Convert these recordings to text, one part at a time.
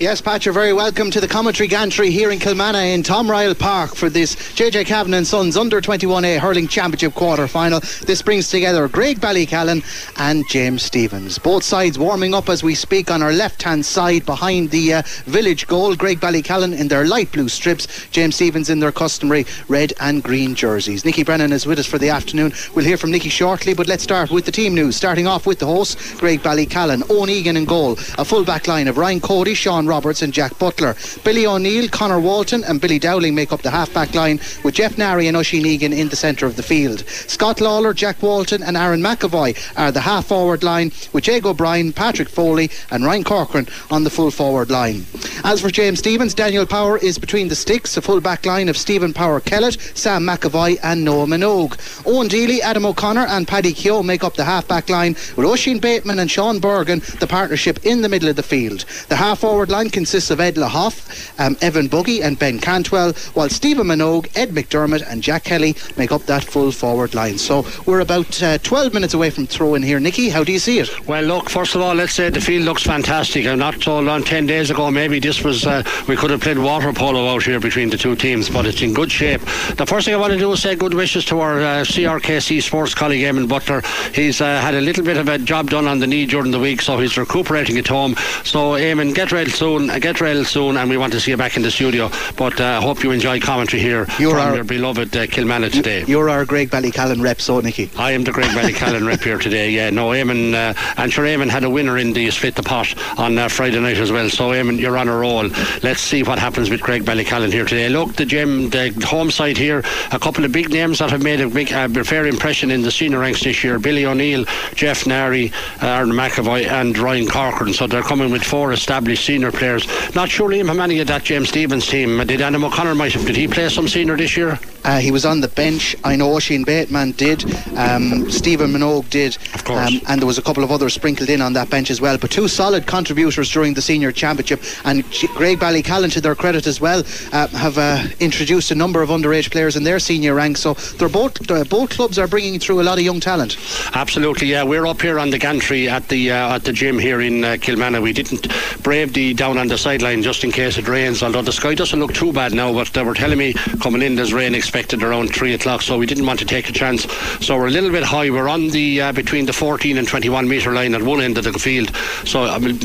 Yes, Pat, you're very welcome to the commentary gantry here in Kilmanagh in Tom Ryall Park for this JJ Kavanagh and Sons Under 21A Hurling Championship quarter final. This brings together Graigue Ballycallan and James Stephens. Both sides warming up as we speak on our left hand side behind the uh, village goal. Graigue Ballycallan in their light blue strips, James Stephens in their customary red and green jerseys. Nicky Brennan is with us for the afternoon. We'll hear from Nicky shortly, but let's start with the team news. Starting off with the host, Graigue Ballycallan, Owen Egan in goal, a full back line of Ryan Cody, Sean Roberts and Jack Butler. Billy O'Neill, Connor Walton and Billy Dowling make up the half-back line with Jeff Nary and Oisin Egan in the centre of the field. Scott Lawler, Jack Walton and Aaron McAvoy are the half-forward line with Jake O'Brien, Patrick Foley and Ryan Corcoran on the full forward line. As for James Stephens, Daniel Power is between the sticks, a full back line of Stephen Power Kellett, Sam McAvoy and Noah Minogue. Owen Deely, Adam O'Connor and Paddy Keogh make up the half-back line with Oisin Bateman and Sean Bergen, the partnership in the middle of the field. The half-forward line consists of Ed Lahoff, um, Evan Buggy, and Ben Cantwell, while Stephen Minogue, Ed McDermott, and Jack Kelly make up that full forward line. So we're about uh, 12 minutes away from throw in here. Nicky, how do you see it? Well, look, first of all, let's say the field looks fantastic. And not so long, 10 days ago, maybe this was, uh, we could have played water polo out here between the two teams, but it's in good shape. The first thing I want to do is say good wishes to our uh, KCLR sports colleague, Eamon Butler. He's uh, had a little bit of a job done on the knee during the week, so he's recuperating at home. So, Eamon, get ready soon get real soon, and we want to see you back in the studio. But I uh, hope you enjoy commentary here you're from our, your beloved uh, Kilmanagh today. You're our Graigue Ballycallan rep, so Nicky. I am the Graigue Ballycallan rep here today. Yeah, no, Eamon, uh, and sure, Eamon had a winner in the split the pot on uh, Friday night as well. So, Eamon, you're on a roll. Let's see what happens with Graigue Ballycallan here today. Look, the gym, the home side here, a couple of big names that have made a big, uh, fair impression in the senior ranks this year. Billy O'Neill, Jeff Nary, Aaron McAvoy, and Ryan Corcoran. So they're coming with four established senior players. Not sure Liam how many of that James Stephens team. Did Adam O'Connor might have? Did he play some senior this year? Uh, he was on the bench. I know Oisin Bateman did. Um, Stephen Minogue did. Of course. Um, and there was a couple of others sprinkled in on that bench as well. But two solid contributors during the senior championship. And Graigue Ballycallan, to their credit as well, uh, have uh, introduced a number of underage players in their senior ranks. So they're both uh, both clubs are bringing through a lot of young talent. Absolutely, yeah. We're up here on the gantry at the uh, at the gym here in uh, Kilmanagh. We didn't brave the down on the sideline just in case it rains. Although the sky doesn't look too bad now, but they were telling me coming in there's rain expected around three o'clock, so we didn't want to take a chance. So we're a little bit high. We're on the uh, between the 14 and 21 metre line at one end of the field. So I mean,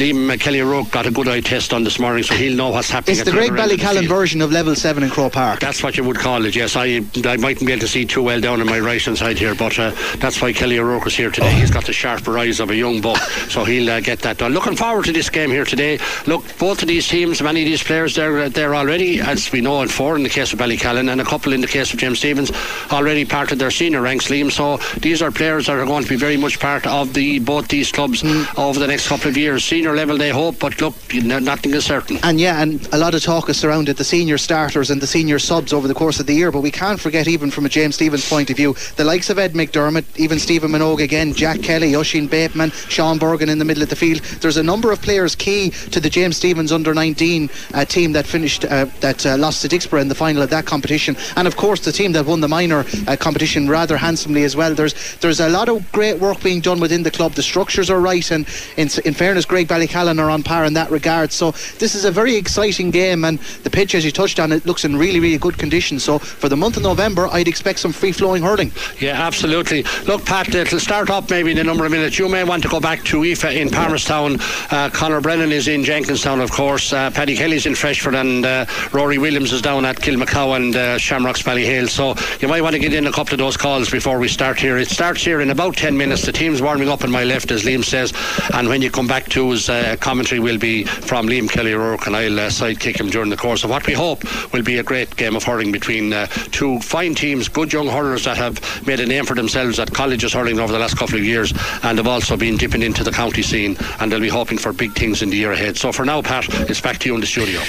Liam Kelly O'Rourke got a good eye test on this morning, so he'll know what's happening. It's the Graigue Ballycallan version of level seven in Croke Park. That's what you would call it. Yes, I I mightn't be able to see too well down on my right hand side here, but uh, that's why Kelly O'Rourke is here today. He's got the sharper eyes of a young buck, so he'll uh, get that done. Looking forward to this game here today. Look, both of these teams, many of these players, they're there already, as we know, in four in the case of Ballycallan and a couple in the case of James Stephens, already part of their senior ranks, Liam. So these are players that are going to be very much part of the both these clubs mm. over the next couple of years. Senior level, they hope, but look, nothing is certain. And yeah, and a lot of talk has surrounded the senior starters and the senior subs over the course of the year, but we can't forget, even from a James Stephens point of view, the likes of Ed McDermott, even Stephen Minogue again, Jack Kelly, Oisin Bateman, Sean Bergen in the middle of the field. There's a number of players key to the James Stephens under 19 uh, team that finished uh, that uh, lost to Dicksboro in the final of that competition, and of course the team that won the minor uh, competition rather handsomely as well. There's there's a lot of great work being done within the club. The structures are right, and in, in fairness, Graigue Ballycallan are on par in that regard. So this is a very exciting game, and the pitch, as you touched on, it looks in really really good condition. So for the month of November, I'd expect some free flowing hurling. Yeah, absolutely. Look, Pat, it'll start up maybe in a number of minutes. You may want to go back to Aoife in Palmerstown. Uh, Conor Brennan is in Jenkinstown, of course. Uh, Paddy Kelly's in Freshford, and uh, Rory Williams is down at Kilmacow and uh, Shamrocks Ballyhale. So you might want to get in a couple of those calls before we start here. It starts here in about 10 minutes. The team's warming up on my left, as Liam says. And when you come back to his uh, commentary, will be from Liam Kelly O'Rourke, and I'll uh, sidekick him during the course of what we hope will be a great game of hurling between uh, two fine teams, good young hurlers that have made a name for themselves at colleges hurling over the last couple of years and have also been dipping into the county scene. And they'll be hoping for big things in the year ahead. So for now, Pat, it's back to you in the studio.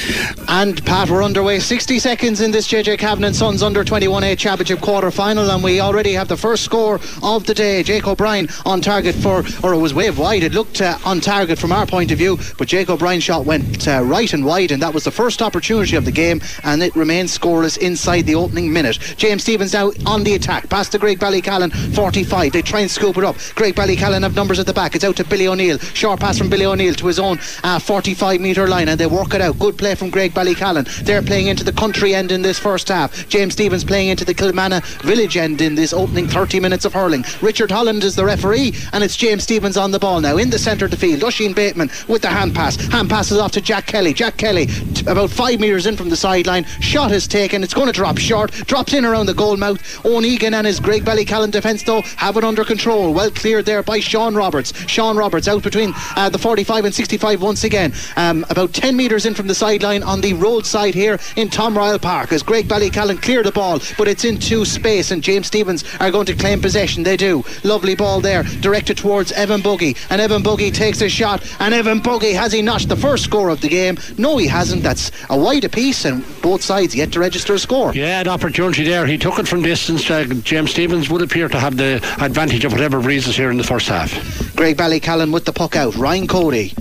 And Pat, we're underway. 60 seconds in this JJ and Sons under 21A Championship quarter final, and we already have the first score of the day. Jake O'Brien on target for, or it was wave wide. It looked uh, on target from our point of view, but Jake O'Brien's shot went uh, right and wide, and that was the first opportunity of the game, and it remains scoreless inside the opening minute. James Stephens now on the attack, past the Graigue Ballycallan 45. They try and scoop it up. Graigue Ballycallan have numbers at the back. It's out to Billy O'Neill. Short pass from Billy O'Neill to his own uh, 45 metre line, and they work it out. Good play from Graigue Ballycallan. They're playing into the country end in this first half. James Stephens playing into the Kilmanagh village end in this opening 30 minutes of hurling. Richard Holland is the referee, and it's James Stephens on the ball now in the centre of the field. Oisin Bateman with the hand pass. Hand passes off to Jack Kelly. Jack Kelly, t- about five metres in from the sideline. Shot is taken. It's going to drop short. Drops in around the goal mouth. Owen Egan and his Graigue Ballycallan defence, though, have it under control. Well cleared there by Sean Roberts. Sean Roberts out between uh, the 45 and 65 once again. Um, about 10 metres in from the sideline on the roadside here in Tom Ryall Park as Graigue Ballycallan clear the ball, but it's into space and James Stephens are going to claim possession. They do. Lovely ball there, directed towards Evan Buggy. And Evan Buggy takes a shot, and Evan Buggy has he notched the first score of the game? No, he hasn't. That's a wide apiece, and both sides yet to register a score. Yeah, an opportunity there. He took it from distance. Uh, James Stephens would appear to have the advantage of whatever breezes here in the first half. Graigue Ballycallan with the puck out. Ryan Cody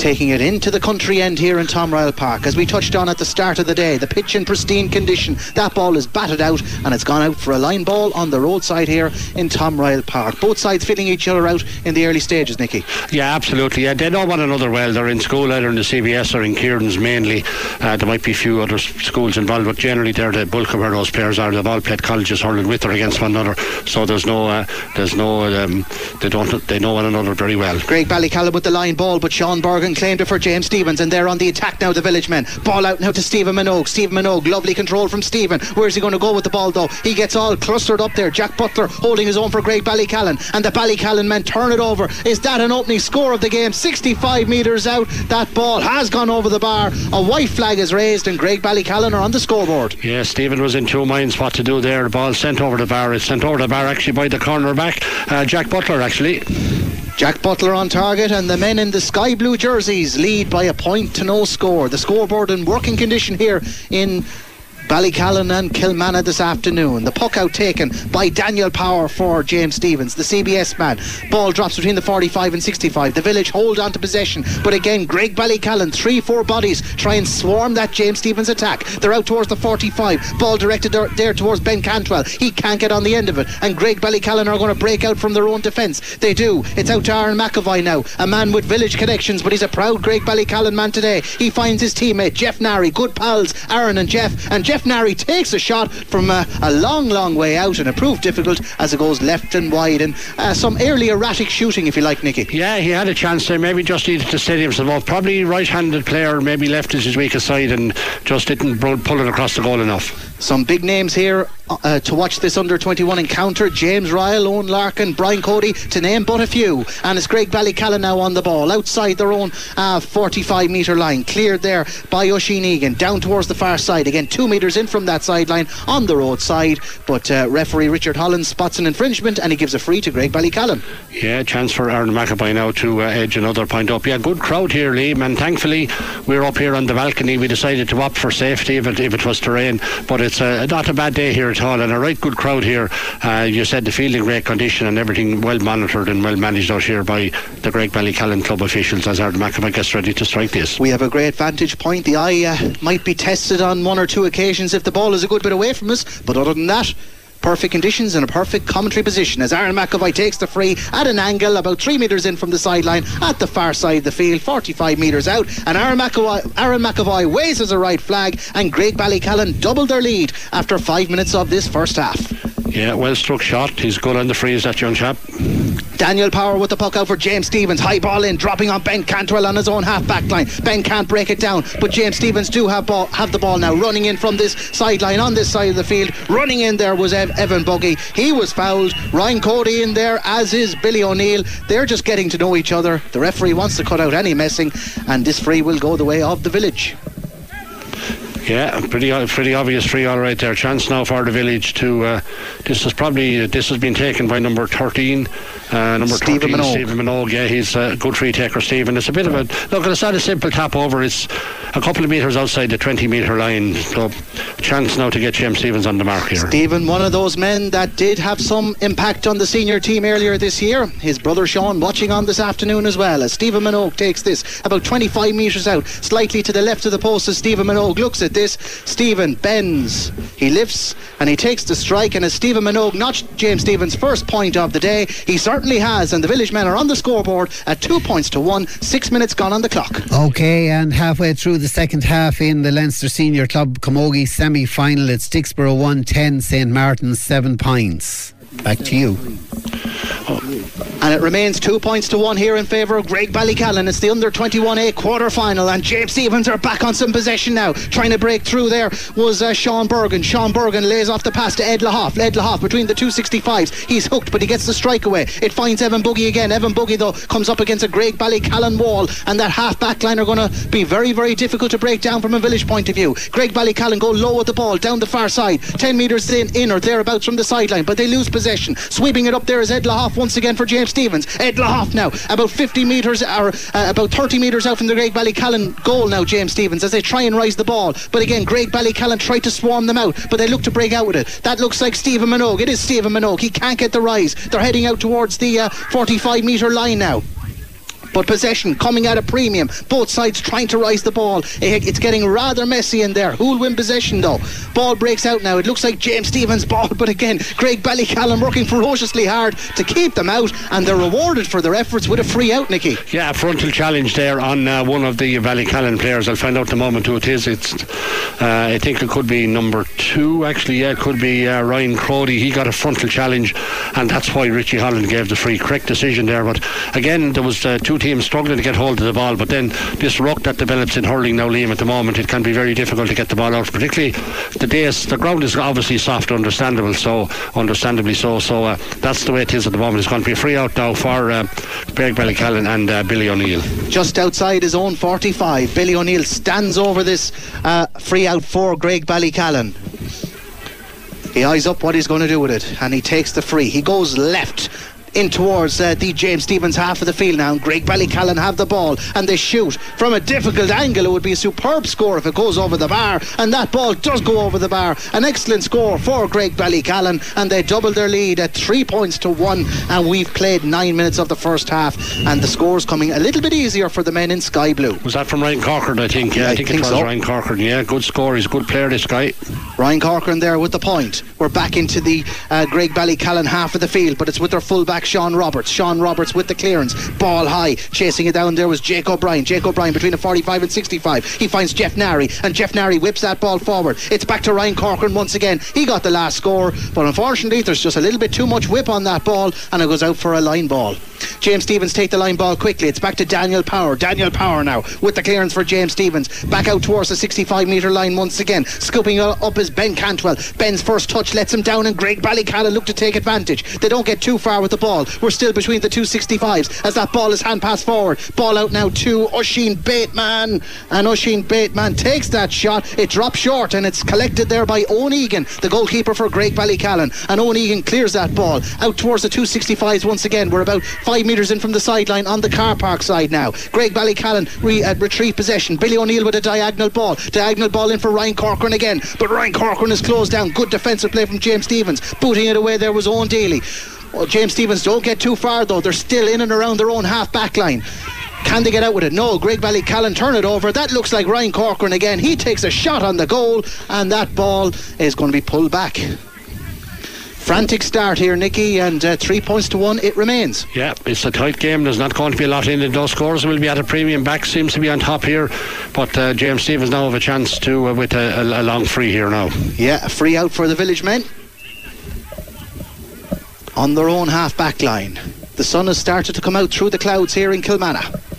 taking it into the country end here in Tom Ryall Park. As we touched on at the start of the day, the pitch in pristine condition. That ball is batted out and it's gone out for a line ball on the roadside here in Tom Ryall Park. Both sides filling each other out in the early stages, Nicky. Yeah, absolutely. Yeah, they know one another well. They're in school either in the CBS or in Kieran's mainly. Uh, there might be a few other schools involved, but generally they're the bulk of where those players are. They've all played colleges hurling with or against one another. So there's no, uh, there's no, um, they don't, they know one another very well. Graigue Ballycallan with the line ball, but Sean Bergen claimed it for James Stephens, and they're on the attack now, the village men. Ball out now to Stephen Minogue. Stephen Minogue, lovely control from Stephen. Where's he going to go with the ball, though? He gets all clustered up there. Jack Butler holding his own for Graigue Ballycallan, and the Ballycallan men turn it over. Is that an opening score of the game? 65 metres out. That ball has gone over the bar. A white flag is raised, and Graigue Ballycallan are on the scoreboard. Yeah, Stephen was in two minds what to do there. The ball sent over the bar. It's sent over the bar actually by the corner back. Uh, Jack Butler, actually. Jack Butler on target, and the men in the sky blue jerseys lead by a point to no score. The scoreboard in working condition here in Ballycallan and Kilmanagh this afternoon. The puck out taken by Daniel Power for James Stephens, the CBS man. Ball drops between the 45 and 65. The village hold on to possession, but again, Graigue Ballycallan, three, four bodies try and swarm that James Stephens attack. They're out towards the 45. Ball directed there, towards Ben Cantwell. He can't get on the end of it, and Graigue Ballycallan are going to break out from their own defence. They do. It's out to Aaron McAvoy now, a man with village connections, but he's a proud Graigue Ballycallan man today. He finds his teammate Jeff Nary, good pals, Aaron and Jeff, and Jeff Nary takes a shot from a, a, long, long way out, and it proved difficult as it goes left and wide, and uh, some early erratic shooting, if you like, Nicky. Yeah, he had a chance there. Maybe just needed to steady himself off. Probably right-handed player, maybe left is his weakest side, and just didn't pull it across the goal enough. Some big names here uh, to watch this under 21 encounter James Ryle, Owen Larkin, Brian Cody, to name but a few. And it's Graigue Ballycallan now on the ball outside their own uh, 45 metre line. Cleared there by Oisin Egan down towards the far side. Again, two metres in from that sideline on the roadside. But uh, referee Richard Holland spots an infringement and he gives a free to Graigue Ballycallan. Yeah, chance for Aaron McAvoy now to uh, edge another point up. Yeah, good crowd here, Liam. And thankfully, we're up here on the balcony. We decided to opt for safety if it, if it was to rain. But it's uh, not a bad day here at all and a right good crowd here. Uh, you said the field in great condition and everything well monitored and well managed out here by the Graigue Ballycallan club officials as Aaron McAvoy gets ready to strike this. We have a great vantage point. The eye uh, might be tested on one or two occasions if the ball is a good bit away from us, but other than that, perfect conditions and a perfect commentary position as Aaron McAvoy takes the free at an angle about three metres in from the sideline at the far side of the field, 45 metres out. And Aaron McAvoy, Aaron McAvoy raises a right flag, and Graigue Ballycallan doubled their lead after five minutes of this first half. Yeah, well struck shot. He's good on the freeze, that young chap. Daniel Power with the puck out for James Stephens. High ball in, dropping on Ben Cantwell on his own half back line. Ben can't break it down, but James Stephens do have ball, have the ball now. Running in from this sideline on this side of the field. Running in there was Evan Buggy. He was fouled. Ryan Cody in there, as is Billy O'Neill. They're just getting to know each other. The referee wants to cut out any messing, and this free will go the way of the village. Yeah, pretty pretty obvious free all right there. Chance now for the village to. Uh, this is probably uh, this has been taken by number thirteen. Uh, number Stephen 13, Minogue. Stephen Minogue. Yeah, he's a good free taker, Stephen. It's a bit of a look. It's not a simple tap over. It's a couple of metres outside the 20 metre line. So, chance now to get James Stephens on the mark here. Stephen, one of those men that did have some impact on the senior team earlier this year. His brother Sean watching on this afternoon as well as Stephen Minogue takes this about 25 metres out, slightly to the left of the post as Stephen Minogue looks at this. Stephen bends, he lifts and he takes the strike. And as Stephen Minogue notched James Stephens' first point of the day, he certainly has. And the village men are on the scoreboard at two points to one, six minutes gone on the clock. Okay, and halfway through the second half in the Leinster Senior Club Camogie semi final, it's Dicksboro 1 10, St Martin's 7 points. Back to you. And it remains two points to one here in favour of Graigue Ballycallan. It's the under 21A quarter final, and James Stephens are back on some possession now. Trying to break through there was uh, Sean Bergen. Sean Bergen lays off the pass to Ed Lahoff. Ed Lahoff between the two 65s. He's hooked, but he gets the strike away. It finds Evan Buggy again. Evan Buggy, though, comes up against a Graigue Ballycallan wall, and that half back line are going to be very, very difficult to break down from a village point of view. Graigue Ballycallan go low with the ball down the far side, 10 metres in, in or thereabouts from the sideline, but they lose possession. Sweeping it up there is Ed Lahoff once again for James Stephens. Ed Lahoff now, about 50 metres or uh, about 30 metres out from the Graigue Ballycallan goal now, James Stephens, as they try and rise the ball. But again, Graigue Ballycallan tried to swarm them out, but they look to break out with it. That looks like Stephen Minogue. It is Stephen Minogue. He can't get the rise. They're heading out towards the uh, 45 metre line now. But possession coming at a premium. Both sides trying to rise the ball. It's getting rather messy in there. Who'll win possession though? Ball breaks out now. It looks like James Stephens' ball, but again, Graigue Ballycallan working ferociously hard to keep them out, and they're rewarded for their efforts with a free out, Nicky. Yeah, frontal challenge there on uh, one of the Ballycallan players. I'll find out in a moment who it is. It's, uh, I think it could be number two, actually. Yeah, it could be uh, Ryan Crowdy. He got a frontal challenge, and that's why Richie Holland gave the free. Correct decision there. But again, there was uh, two teams struggling to get hold of the ball. But then this ruck that develops in hurling now, Liam, at the moment, it can be very difficult to get the ball out. Particularly the days, the ground is obviously soft, understandable. So understandably so. So uh, that's the way it is at the moment. It's going to be a free out now for uh, Graigue Ballycallan and uh, Billy O'Neill. Just outside his own 45, Billy O'Neill stands over this uh, free out for Graigue Ballycallan. He eyes up what he's going to do with it, and he takes the free. He goes left. In towards uh, the James Stephens half of the field now, and Graigue Ballycallan have the ball, and they shoot from a difficult angle. It would be a superb score if it goes over the bar, and that ball does go over the bar. An excellent score for Graigue Ballycallan, and they double their lead at three points to one. And we've played nine minutes of the first half, and the score's coming a little bit easier for the men in sky blue. Was that from Ryan Corcoran, I think? Yeah, I, I think, think it was so. Ryan Corcoran. Yeah, good score. He's a good player, this guy. Ryan Corcoran there with the point. We're back into the uh, Graigue Ballycallan half of the field, but it's with their fullback Sean Roberts. Sean Roberts with the clearance. Ball high. Chasing it down there was Jake O'Brien. Jake O'Brien between the 45 and 65. He finds Jeff Nary, and Jeff Nary whips that ball forward. It's back to Ryan Corcoran once again. He got the last score, but unfortunately there's just a little bit too much whip on that ball, and it goes out for a line ball. James Stephens take the line ball quickly. It's back to Daniel Power. Daniel Power now with the clearance for James Stephens. Back out towards the 65 metre line once again. Scooping up up is Ben Cantwell. Ben's first touch lets him down, and Graigue Ballycallan look to take advantage. They don't get too far with the ball. We're still between the two 65s as that ball is hand passed forward. Ball out now to Oisin Bateman, and Oisin Bateman takes that shot. It drops short, and it's collected there by Owen Egan, the goalkeeper for Graigue Ballycallan. And Owen Egan clears that ball out towards the 265s once again. We're about five metres in from the sideline on the car park side now. Graigue Ballycallan re, uh, retrieve possession. Billy O'Neill with a diagonal ball. Diagonal ball in for Ryan Corcoran again. But Ryan Corcoran is closed down. Good defensive play from James Stephens. Booting it away there was Owen Daly. Well, James Stephens don't get too far though. They're still in and around their own half back line. Can they get out with it? No. Graigue Ballycallan turn it over. That looks like Ryan Corcoran again. He takes a shot on the goal, and that ball is going to be pulled back. Frantic start here, Nicky, and uh, three points to one it remains. Yeah, it's a tight game. There's not going to be a lot in it. Those scores will be at a premium. Back seems to be on top here, but uh, James Stephens now have a chance to uh, with a, a, a long free here now. Yeah, a free out for the village men on their own half back line. The sun has started to come out through the clouds here in Kilmanagh.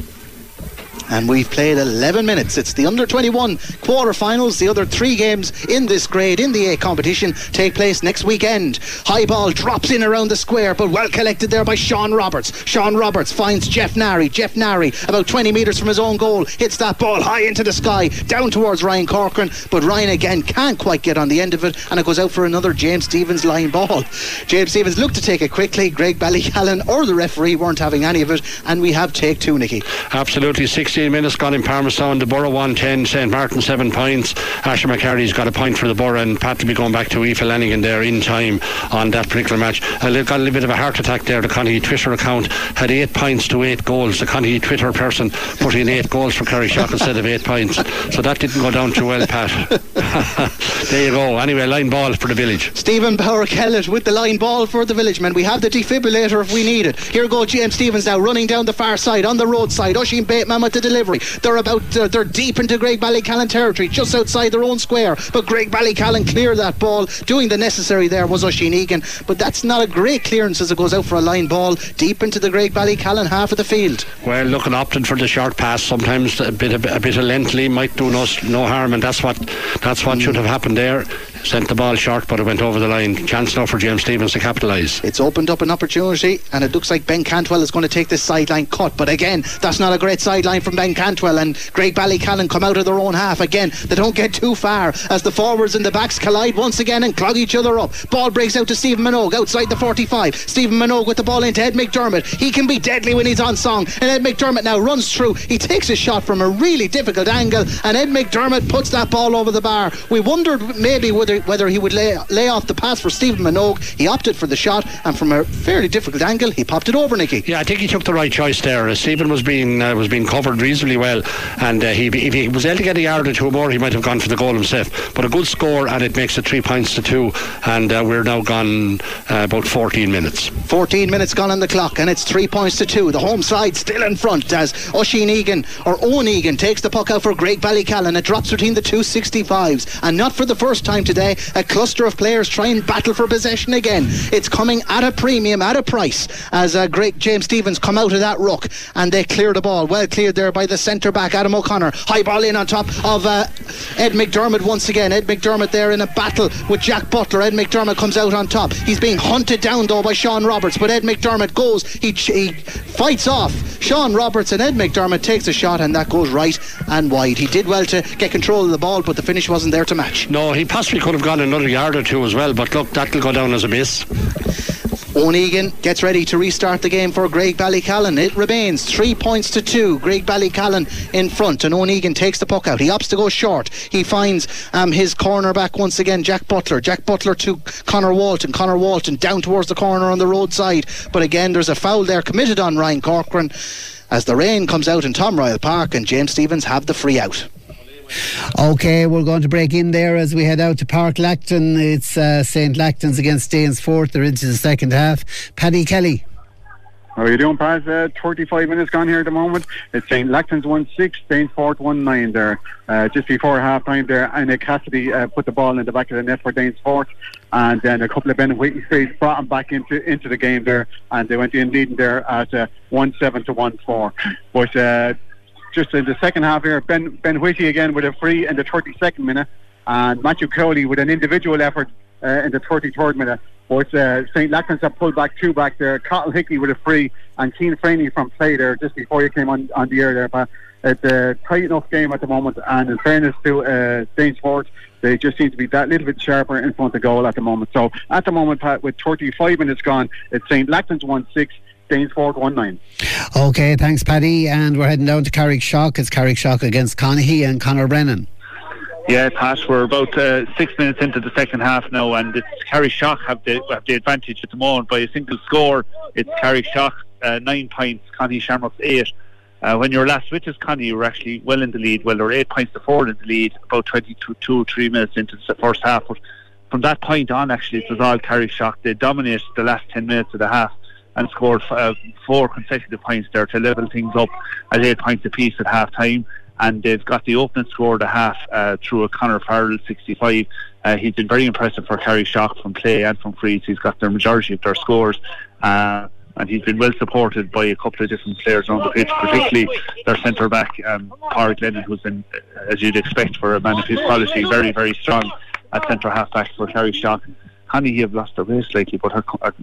And we've played 11 minutes. It's the under 21 quarter-finals. The other three games in this grade in the A competition take place next weekend. High ball drops in around the square, but well collected there by Sean Roberts. Sean Roberts finds Jeff Nari. Jeff Nari, about 20 metres from his own goal, hits that ball high into the sky, down towards Ryan Corcoran, but Ryan again can't quite get on the end of it, and it goes out for another James Stephens line ball. James Stephens looked to take it quickly. Graigue Ballycallan or the referee weren't having any of it, and we have take two, Nicky. Absolutely. 16 minutes gone in Palmerstown. The Borough 110, St. Martin 7 points. Asher McCarty's got a point for the Borough, and Pat will be going back to Aoife Lanigan there in time on that particular match. Uh, got a little bit of a heart attack there. The Connie Twitter account had eight points to eight goals. The Connie Twitter person put in eight goals for Carrickshock instead of eight points. So that didn't go down too well, Pat. there you go. Anyway, line ball for the village. Stephen Power Kellett with the line ball for the village man. We have the defibrillator if we need it. Here go James Stephens now running down the far side on the roadside. Oisin Bateman with the delivery. They're about uh, they're deep into Graigue Ballycallan territory, just outside their own square. But Graigue Ballycallan cleared that ball. Doing the necessary there was Oisin Egan. But that's not a great clearance as it goes out for a line ball deep into the Graigue Ballycallan half of the field. Well, looking opting for the short pass. Sometimes a bit of, a bit of lengthly might do no, no harm, and that's what that's what mm. should have happened there sent the ball short, but it went over the line. Chance now for James Stephens to capitalise. It's opened up an opportunity, and it looks like Ben Cantwell is going to take this sideline cut. But again, that's not a great sideline from Ben Cantwell. And Graigue Ballycallan come out of their own half again. They don't get too far as the forwards and the backs collide once again and clog each other up. Ball breaks out to Stephen Minogue outside the 45. Stephen Minogue with the ball into Ed McDermott. He can be deadly when he's on song. And Ed McDermott now runs through. He takes a shot from a really difficult angle, and Ed McDermott puts that ball over the bar. We wondered maybe whether whether he would lay lay, off the pass for Stephen Minogue. He opted for the shot, and from a fairly difficult angle, he popped it over, Nicky. Yeah, I think he took the right choice there. Uh, Stephen was being uh, was being covered reasonably well, and uh, he, if he was able to get a yard or two more, he might have gone for the goal himself. But a good score, and it makes it three points to two, and uh, we're now gone uh, about 14 minutes. 14 minutes gone on the clock, and it's three points to two. The home side still in front as Oisin Egan or Owen Egan takes the puck out for Graigue Ballycallan. It drops between the two 65s, and not for the first time today. A cluster of players try and battle for possession again. It's coming at a premium, at a price, as uh, great James Stephens come out of that ruck and they clear the ball. Well cleared there by the centre back, Adam O'Connor. High ball in on top of uh, Ed McDermott once again. Ed McDermott there in a battle with Jack Butler. Ed McDermott comes out on top. He's being hunted down though by Sean Roberts, but Ed McDermott goes, he, he fights off Sean Roberts and Ed McDermott takes a shot and that goes right and wide. He did well to get control of the ball, but the finish wasn't there to match. No, he possibly could have gone another yard or two as well, but look, that'll go down as a miss. Owen Egan gets ready to restart the game for Graigue Ballycallan. It remains three points to two. Graigue Ballycallan in front, and Owen Egan takes the puck out. He opts to go short. He finds um, his corner back once again, Jack Butler. Jack Butler to Connor Walton. Connor Walton down towards the corner on the roadside. But again, there's a foul there committed on Ryan Corcoran as the rain comes out in Tom Ryall Park, and James Stephens have the free out. Okay, we're going to break in there as we head out to Park Lacton. It's uh, St. Lachtain's against Danesfort. They're into the second half. Paddy Kelly. How are you doing, Paz? Uh, 35 minutes gone here at the moment. It's St. Lachtain's 1 6, Danesfort 1 9 there. Uh, just before half time there, and Cassidy uh, put the ball in the back of the net for Danesfort. And then a couple of Ben Whitty straight brought him back into into the game there, and they went in leading there at uh, 1 7 to 1 4. But uh, just in the second half here, Ben Ben Whitty again with a free in the 32nd minute, and Matthew Cowley with an individual effort uh, in the 33rd minute. But uh, St. Lachtain's have pulled back two back there. Cottle Hickey with a free, and Keane Franey from play there just before you came on, on the air there. But it's a tight enough game at the moment, and in fairness to uh, Danesfort, they just seem to be that little bit sharper in front of goal at the moment. So at the moment, Pat, with 35 minutes gone, it's St. Lachtain's 1 6. Danesfort 1 9. Okay, thanks, Paddy. And we're heading down to Carrickshock. It's Carrickshock against Conahy and Conor Brennan. Yeah, Pat, we're about uh, six minutes into the second half now, and it's Carrickshock have the have the advantage at the moment by a single score. It's Carrickshock uh, nine points, Connie Shamrocks eight. Uh, when you were last with us, Connie, you were actually well in the lead. Well, there were eight points to four in the lead, about 22, two, three minutes into the first half. But from that point on, actually, it was all Carrickshock. They dominated the last 10 minutes of the half and scored uh, four consecutive points there to level things up at eight points apiece at half time. And they've got the opening score at half uh, through a Connor Farrell 65. Uh, he's been very impressive for Kerry Carrickshock from play and from frees. He's got their majority of their scores. Uh, and he's been well supported by a couple of different players on the pitch, particularly their centre back, um, Park Lennon, who's been, as you'd expect for a man of his quality, very, very strong at centre half back for Carrickshock. Honey have lost their race lately, but are, are,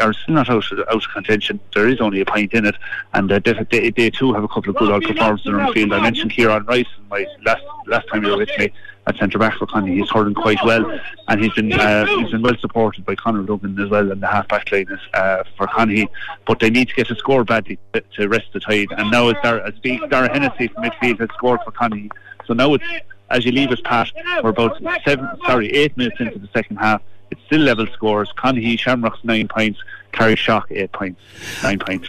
are still not out of, out of contention. There is only a point in it, and uh, they, they, they too have a couple of good old performances in the field. I mentioned Kieran Rice in my last last time you were with me at centre back for Connie. He's hurling quite well, and he's been uh, he's been well supported by Conor Duggan as well in the half back line uh, for Connie. But they need to get a score badly to, to rest the tide. And now it's Dara, Dara Hennessy from midfield has scored for Connie. So now it's as you leave us, Pat, we're about seven, sorry, eight minutes into the second half. Still level scores. Conahy, Shamrocks nine points, Carrickshock eight points, nine points.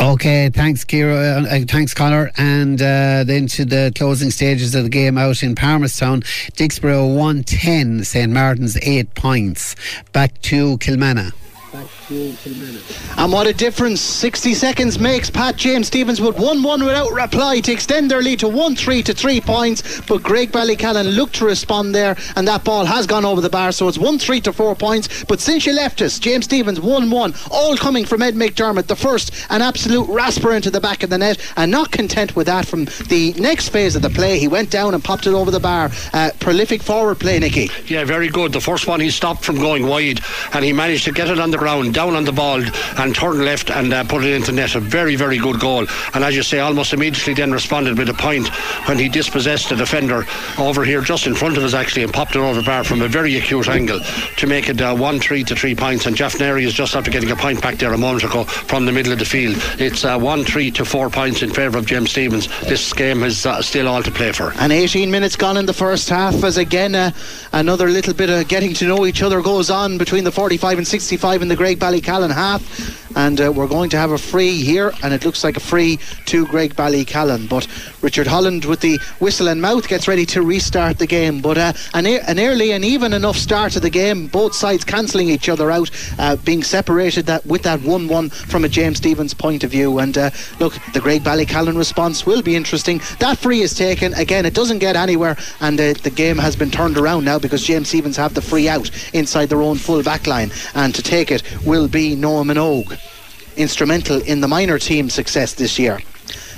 Okay, thanks, Kira. Uh, thanks, Connor. And uh, then to the closing stages of the game out in Palmerstown, Dicksboro 110, St Martin's 8 points. Back to Kilmanagh. And what a difference 60 seconds makes. Pat James Stephens with 1 1 without reply to extend their lead to 1 3 to 3 points. But Graigue-Ballycallan looked to respond there, and that ball has gone over the bar, so it's 1 3 to 4 points. But since you left us, James Stephens 1 1, all coming from Ed McDermott, the first, an absolute rasper into the back of the net. And not content with that, from the next phase of the play, he went down and popped it over the bar. Uh, prolific forward play, Nicky. Yeah, very good. The first one he stopped from going wide, and he managed to get it on the ground, down on the ball and turn left and uh, put it into net. A very, very good goal. And as you say, almost immediately then responded with a point when he dispossessed the defender over here just in front of us actually and popped it over bar from a very acute angle to make it uh, 1 3 to 3 points. And Jeff Neri is just after getting a point back there a moment ago from the middle of the field. It's uh, 1 3 to 4 points in favour of James Stephens. This game is uh, still all to play for. And 18 minutes gone in the first half as again uh, another little bit of getting to know each other goes on between the 45 and 65 in the Graigue-Ballycallan half and uh, we're going to have a free here, and it looks like a free to Graigue-Ballycallan. But Richard Holland, with the whistle and mouth, gets ready to restart the game. But uh, an, an, early and even enough start of the game, both sides cancelling each other out, uh, being separated that with that 1 1 from a James Stephens point of view. And uh, look, the Graigue-Ballycallan response will be interesting. That free is taken. Again, it doesn't get anywhere, and uh, the game has been turned around now because James Stephens have the free out inside their own full back line. And to take it will be Noah Minogue instrumental in the minor team success this year.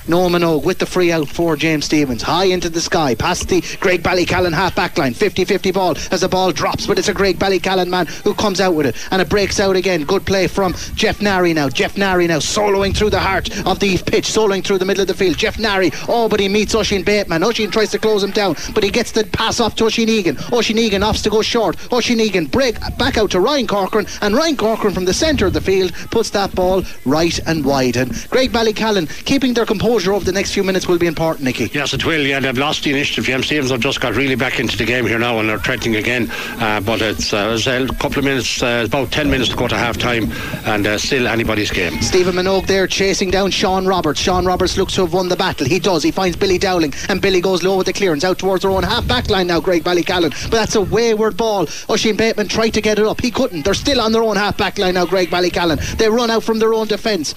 Noah Minogue with the free out for James Stephens. High into the sky, past the Graigue-Ballycallan half back line. 50 50 ball as the ball drops, but it's a Graigue-Ballycallan man who comes out with it. And it breaks out again. Good play from Jeff Nari now. Jeff Nari now soloing through the heart of the pitch, soloing through the middle of the field. Jeff Nari, oh, but he meets Oisin Bateman. Oisin tries to close him down, but he gets the pass off to Oisin Egan. Oisin Egan opts to go short. Oisin Egan break back out to Ryan Corcoran, and Ryan Corcoran from the centre of the field puts that ball right and wide. And Graigue-Ballycallan keeping their composure over the next few minutes will be important, Nicky. Yes, it will. Yeah, they've lost the initiative. James Stephens have just got really back into the game here now and they're threatening again. Uh, but it's uh, a couple of minutes, uh, about 10 minutes to go to half time and uh, still anybody's game. Stephen Minogue there chasing down Sean Roberts. Sean Roberts looks to have won the battle. He does. He finds Billy Dowling and Billy goes low with the clearance out towards their own half back line now, Graigue-Ballycallan. But that's a wayward ball. Oisin Bateman tried to get it up. He couldn't. They're still on their own half back line now, Graigue-Ballycallan. They run out from their own defence.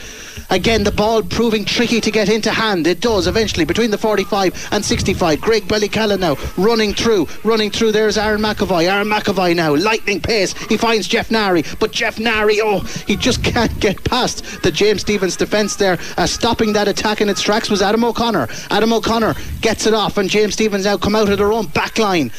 Again, the ball proving tricky to get into hand. It does eventually between the 45 and 65. Graigue-Ballycallan now running through, running through. There's Aaron McAvoy. Aaron McAvoy now, lightning pace. He finds Jeff Nari, but Jeff Nari, oh, he just can't get past the James Stephens defence there. Uh, stopping that attack in its tracks was Adam O'Connor. Adam O'Connor gets it off, and James Stephens now come out of their own back line.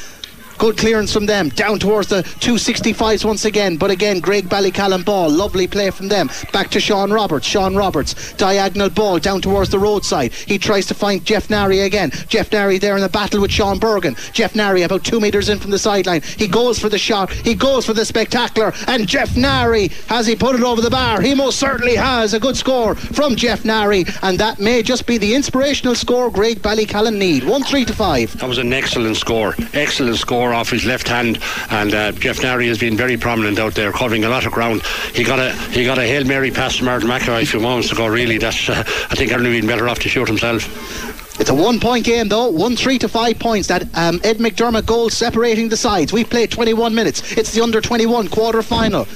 Good clearance from them. Down towards the 265s once again. But again, Graigue-Ballycallan ball. Lovely play from them. Back to Sean Roberts. Sean Roberts. Diagonal ball down towards the roadside. He tries to find Jeff Nari again. Jeff Nari there in the battle with Sean Bergen. Jeff Nari about two metres in from the sideline. He goes for the shot. He goes for the spectacular. And Jeff Nari, has he put it over the bar? He most certainly has. A good score from Jeff Nari. And that may just be the inspirational score Graigue-Ballycallan need. 1 3 to 5. That was an excellent score. Excellent score off his left hand, and uh, Jeff Nari has been very prominent out there, covering a lot of ground. He got a he got a hail mary pass to Martin McAvoy a few moments ago. Really, that's uh, I think have been better off to shoot himself. It's a one point game though, 1 3 to 5 points. That um, Ed McDermott goal separating the sides. We've played 21 minutes. It's the under 21 quarter final.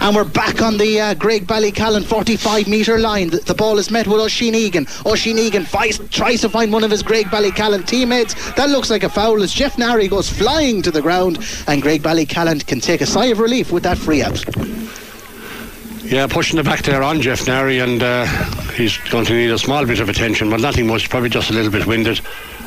And we're back on the uh, Graigue-Ballycallan 45 metre line. The, the, ball is met with Oisin Egan. Oisin Egan tries to find one of his Graigue Ballycallan teammates. That looks like a foul as Jeff Nari goes flying to the ground. And Graigue Ballycallan can take a sigh of relief with that free out. Yeah, pushing the back there on Jeff Nary, and uh, he's going to need a small bit of attention, but nothing much, probably just a little bit winded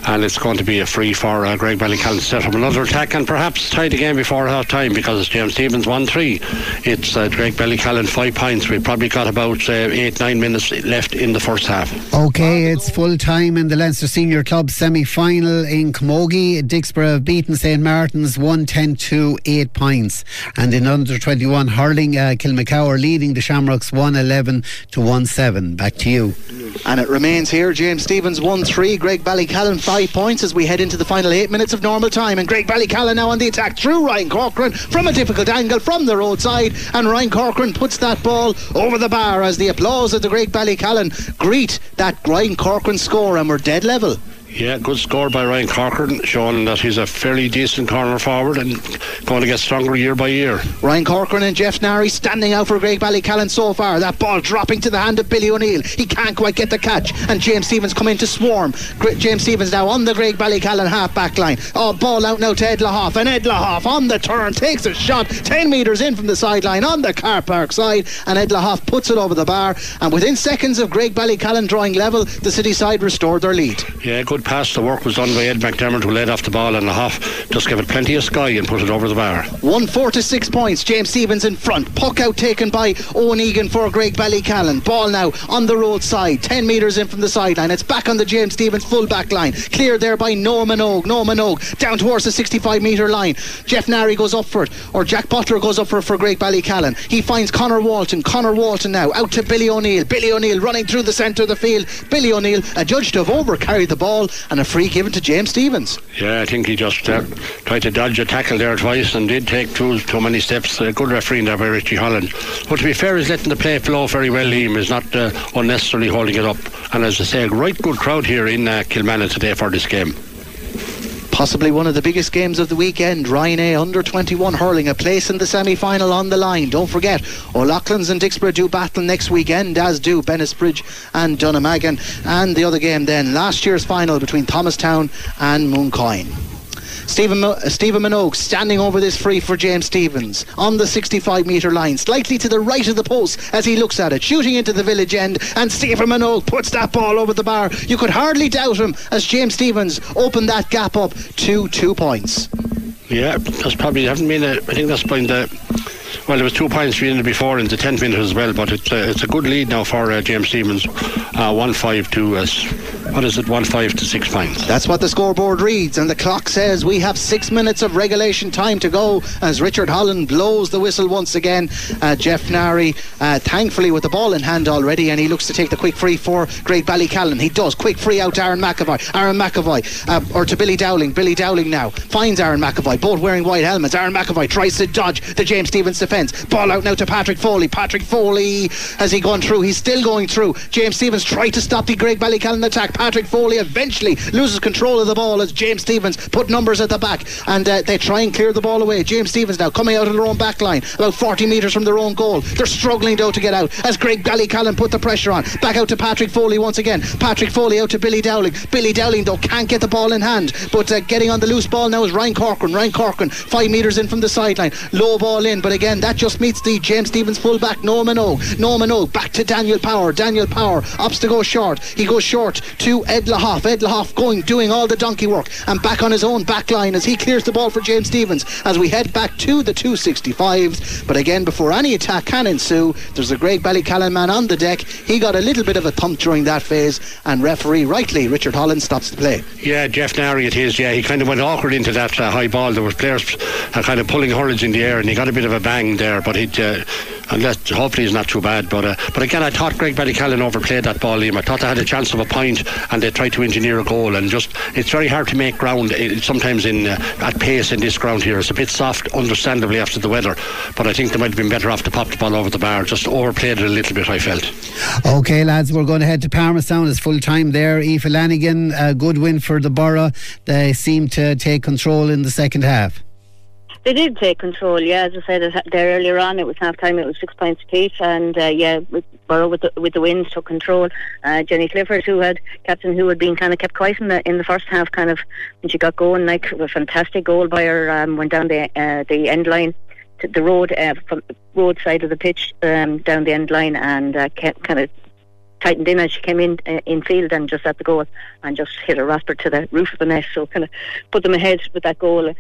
and it's going to be a free for uh, Graigue Ballycallan to set up another attack and perhaps tie the game before half time because it's James Stephens 1 3. It's uh, Graigue Ballycallan 5 points. We've probably got about uh, 8 9 minutes left in the first half. Okay, it's full time in the Leinster Senior Club semi final in Camogie. Dicksboro have beaten St Martin's 110 to 8 points. And in under 21 hurling, uh, Kilmacower leading the Shamrocks 111 to 1 7. Back to you. And it remains here James Stephens 1 3, Graigue Ballycallan five points as we head into the final eight minutes of normal time. And Graigue Ballycallan now on the attack through Ryan Corcoran from a difficult angle from the roadside. And Ryan Corcoran puts that ball over the bar as the applause of the Graigue Ballycallan greet that Ryan Corcoran score. And we're dead level. Yeah, good score by Ryan Corcoran, showing that he's a fairly decent corner forward and going to get stronger year by year. Ryan Corcoran and Jeff Nary standing out for Graigue Ballycallan so far. That ball dropping to the hand of Billy O'Neill. He can't quite get the catch, and James Stephens come in to swarm. James Stephens now on the Graigue Ballycallan half back line. Oh, ball out now to Ed Lahoff, and Ed Lahoff on the turn takes a shot 10 metres in from the sideline on the car park side, and Ed Lahoff puts it over the bar. And within seconds of Graigue Ballycallan drawing level, the city side restored their lead. Yeah, good pass. The work was done by Ed McDermott, who led off the ball, and the half just gave it plenty of sky and put it over the bar. One four to six points. James Stephens in front. Puck out taken by Owen Egan for Graigue Ballycallan. Ball now on the road side, 10 metres in from the sideline. It's back on the James Stephens full back line. Cleared there by Norman Minogue. Norman Minogue down towards the 65 metre line. Jeff Nary goes up for it, or Jack Butler goes up for it for Graigue Ballycallan. He finds Connor Walton. Connor Walton now out to Billy O'Neill. Billy O'Neill running through the centre of the field. Billy O'Neill adjudged to have over carried the ball and a free given to James Stephens. Yeah, I think he just uh, tried to dodge a tackle there twice and did take too too many steps. A good refereeing there by Richie Holland. But to be fair, he's letting the play flow very well. Liam is not uh, unnecessarily holding it up. And as I say, a right good crowd here in uh, Kilmanagh today for this game possibly one of the biggest games of the weekend. Ryan A under 21 hurling, a place in the semi final on the line. Don't forget, O'Loughlin's and Dicksboro do battle next weekend, as do Bennettsbridge and Dunnamaggin. And the other game then, last year's final between Thomastown and Mooncoin. Stephen, Stephen Minogue standing over this free for James Stephens on the 65 metre line, slightly to the right of the post as he looks at it, shooting into the village end. And Stephen Minogue puts that ball over the bar. You could hardly doubt him as James Stephens opened that gap up to two points. Yeah, that's probably haven't been. A, I think that's been the well, there was two points in it before in the 10th minute as well, but it's a, it's a good lead now for uh, James Stephens, Uh, 1 5 to us. What is it? 1 5 to 6 points. That's what the scoreboard reads, and the clock says we have six minutes of regulation time to go as Richard Holland blows the whistle once again. Uh, Jeff Nary, uh, thankfully, with the ball in hand already, and he looks to take the quick free for Graigue Ballycallan. He does. Quick free out to Aaron McAvoy. Aaron McAvoy, uh, or to Billy Dowling. Billy Dowling now finds Aaron McAvoy, both wearing white helmets. Aaron McAvoy tries to dodge the James Stephens defence defence. Ball out now to Patrick Foley. Patrick Foley, has he gone through? He's still going through. James Stephens tried to stop the Graigue Ballycallan attack. Patrick Foley eventually loses control of the ball as James Stephens put numbers at the back and uh, they try and clear the ball away. James Stephens now coming out of their own back line, about 40 metres from their own goal. They're struggling though to get out as Graigue Ballycallan put the pressure on. Back out to Patrick Foley once again. Patrick Foley out to Billy Dowling. Billy Dowling though can't get the ball in hand, but uh, getting on the loose ball now is Ryan Corcoran. Ryan Corcoran, five metres in from the sideline, low ball in, but again that just meets the James Stephens fullback Norman O. Norman O back to Daniel Power. Daniel Power opts to go short. He goes short to Ed Lahoff. Ed Lahoff going doing all the donkey work and back on his own back line as he clears the ball for James Stephens as we head back to the 265s. But again, before any attack can ensue, there's a Graigue Ballycallan man on the deck. He got a little bit of a thump during that phase, and referee rightly Richard Holland stops the play. Yeah, Jeff Nary it is. Yeah, he kind of went awkward into that uh, high ball. There were players uh, kind of pulling hurls in the air, and he got a bit of a bang there, but he uh, unless hopefully he's not too bad. But uh, but again, I thought Graigue Ballycallan overplayed that ball. Liam. I thought they had a chance of a point, and they tried to engineer a goal. And just it's very hard to make ground it, sometimes in uh, at pace in this ground here. It's a bit soft, understandably after the weather. But I think they might have been better off to pop the ball over the bar. Just overplayed it a little bit. I felt. Okay, lads, we're going to head to Palmerstown. It's full time there. Aoife Lanigan, a good win for the borough. They seem to take control in the second half. They did take control, yeah. As I said there earlier on, it was half time, it was six points apiece, and uh, yeah, Borough with the, with the wins took control. Uh, Jenny Clifford, who had captain, who had been kind of kept quiet in the in the first half, kind of when she got going, like a fantastic goal by her, um, went down the uh, the end line the road uh, from the road side of the pitch um, down the end line and uh, kind of tightened in as she came in uh, in field and just at the goal and just hit a rasper to the roof of the net. So kind of put them ahead with that goal.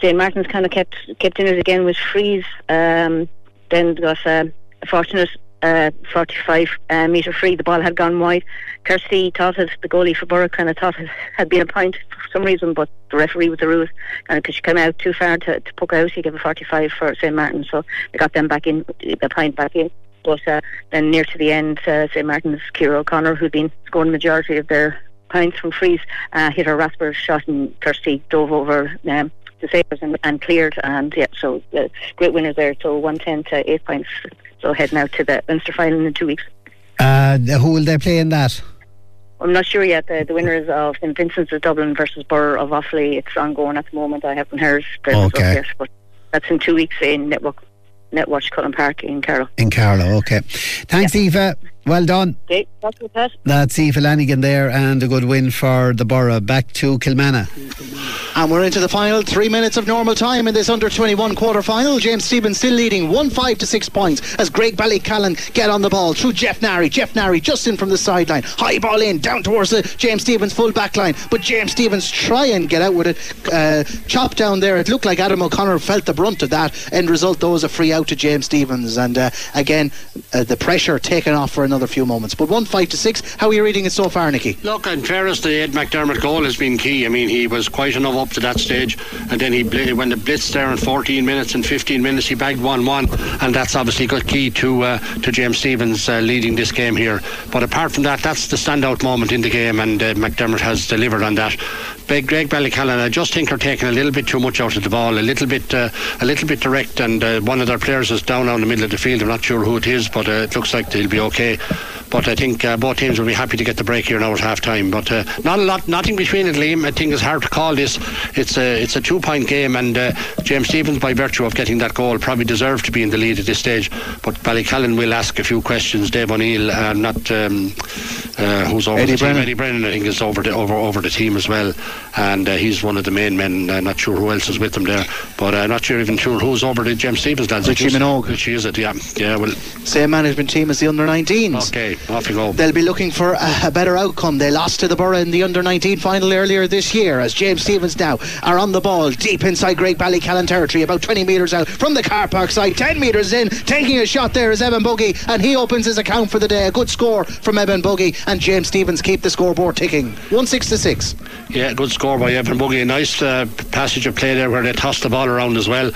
Jane Martins kind of kept kept in it again with freeze. Um, then got uh, a fortunate uh, 45 uh, metre free. The ball had gone wide. Kirsty thought it, the goalie for Borough kind of thought it had been a point for some reason, but the referee with the rules, and because she came out too far to, to poke out, he gave a 45 for St Martin, so they got them back in, the point back in. But uh, then near to the end, uh, St Martin's Kira O'Connor, who'd been scoring the majority of their points from freeze, uh, hit a rasper shot and Kirsty dove over um, the savers and, and, cleared. And yeah, so uh, great winners there. So 110 to 8 points. So heading out to the Leinster final in two weeks. Uh, who will they play in that? I'm not sure yet. The, the winners of St Vincent's of Dublin versus Borough of Offaly. It's ongoing at the moment. I haven't heard the okay. Yet, but that's in two weeks in Network Netwatch Cullen Park in Carlow. In Carlow, okay. Thanks, yeah. Aoife. Well done. Okay, that's that. That's Aoife Lanigan there, and a good win for the Borough. Back to Kilmanagh. And we're into the final three minutes of normal time in this under 21 quarter final. James Stephens still leading 1 5 to 6 points as Graigue Ballycallan get on the ball through Jeff Nary. Jeff Nary just in from the sideline. High ball in, down towards the James Stephens full back line. But James Stephens try and get out with it. Uh, chop down there. It looked like Adam O'Connor felt the brunt of that. End result, though, was a free out to James Stephens. And uh, again, uh, the pressure taken off for another few moments. But 1 5 to 6. How are you reading it so far, Nicky? Look, in fairness, the Ed McDermott goal has been key. I mean, he was quite enough up to that stage, and then he when the blitz there in 14 minutes and 15 minutes, he bagged 1-1, and that's obviously got key to uh, to James Stephens uh, leading this game here. But apart from that, that's the standout moment in the game, and uh, McDermott has delivered on that. Graigue Ballycallan, I just think they're taking a little bit too much out of the ball, a little bit, uh, a little bit direct, and uh, one of their players is down in the middle of the field. I'm not sure who it is, but uh, it looks like they'll be okay. But I think uh, both teams will be happy to get the break here now at half time. But uh, not a lot, nothing between it, Liam. I think it's hard to call this. It's a it's a two point game, and uh, James Stephens, by virtue of getting that goal, probably deserved to be in the lead at this stage. But Ballycallan will ask a few questions. Dave O'Neill, uh, not um, uh, who's over Eddie the Brennan. team. Eddie Brennan, I think, is over the over over the team as well, and uh, he's one of the main men. Uh, not sure who else is with him there, but uh, not sure even sure who's over the James Stephens lads. Richie Minogue. Richie is it? Yeah, yeah. Well, Same management team as the under 19s. okay, off you go. They'll be looking for a, a, better outcome. They lost to the Borough in the under 19 final earlier this year as James Stephens now are on the ball deep inside Graigue Ballycallan territory, about 20 metres out from the car park side, 10 metres in, taking a shot there is Evan Buggy, and he opens his account for the day. A good score from Evan Buggy, and James Stephens keep the scoreboard ticking. 1 6 to 6. Yeah, good score by Evan Buggy. A nice uh, passage of play there where they tossed the ball around as well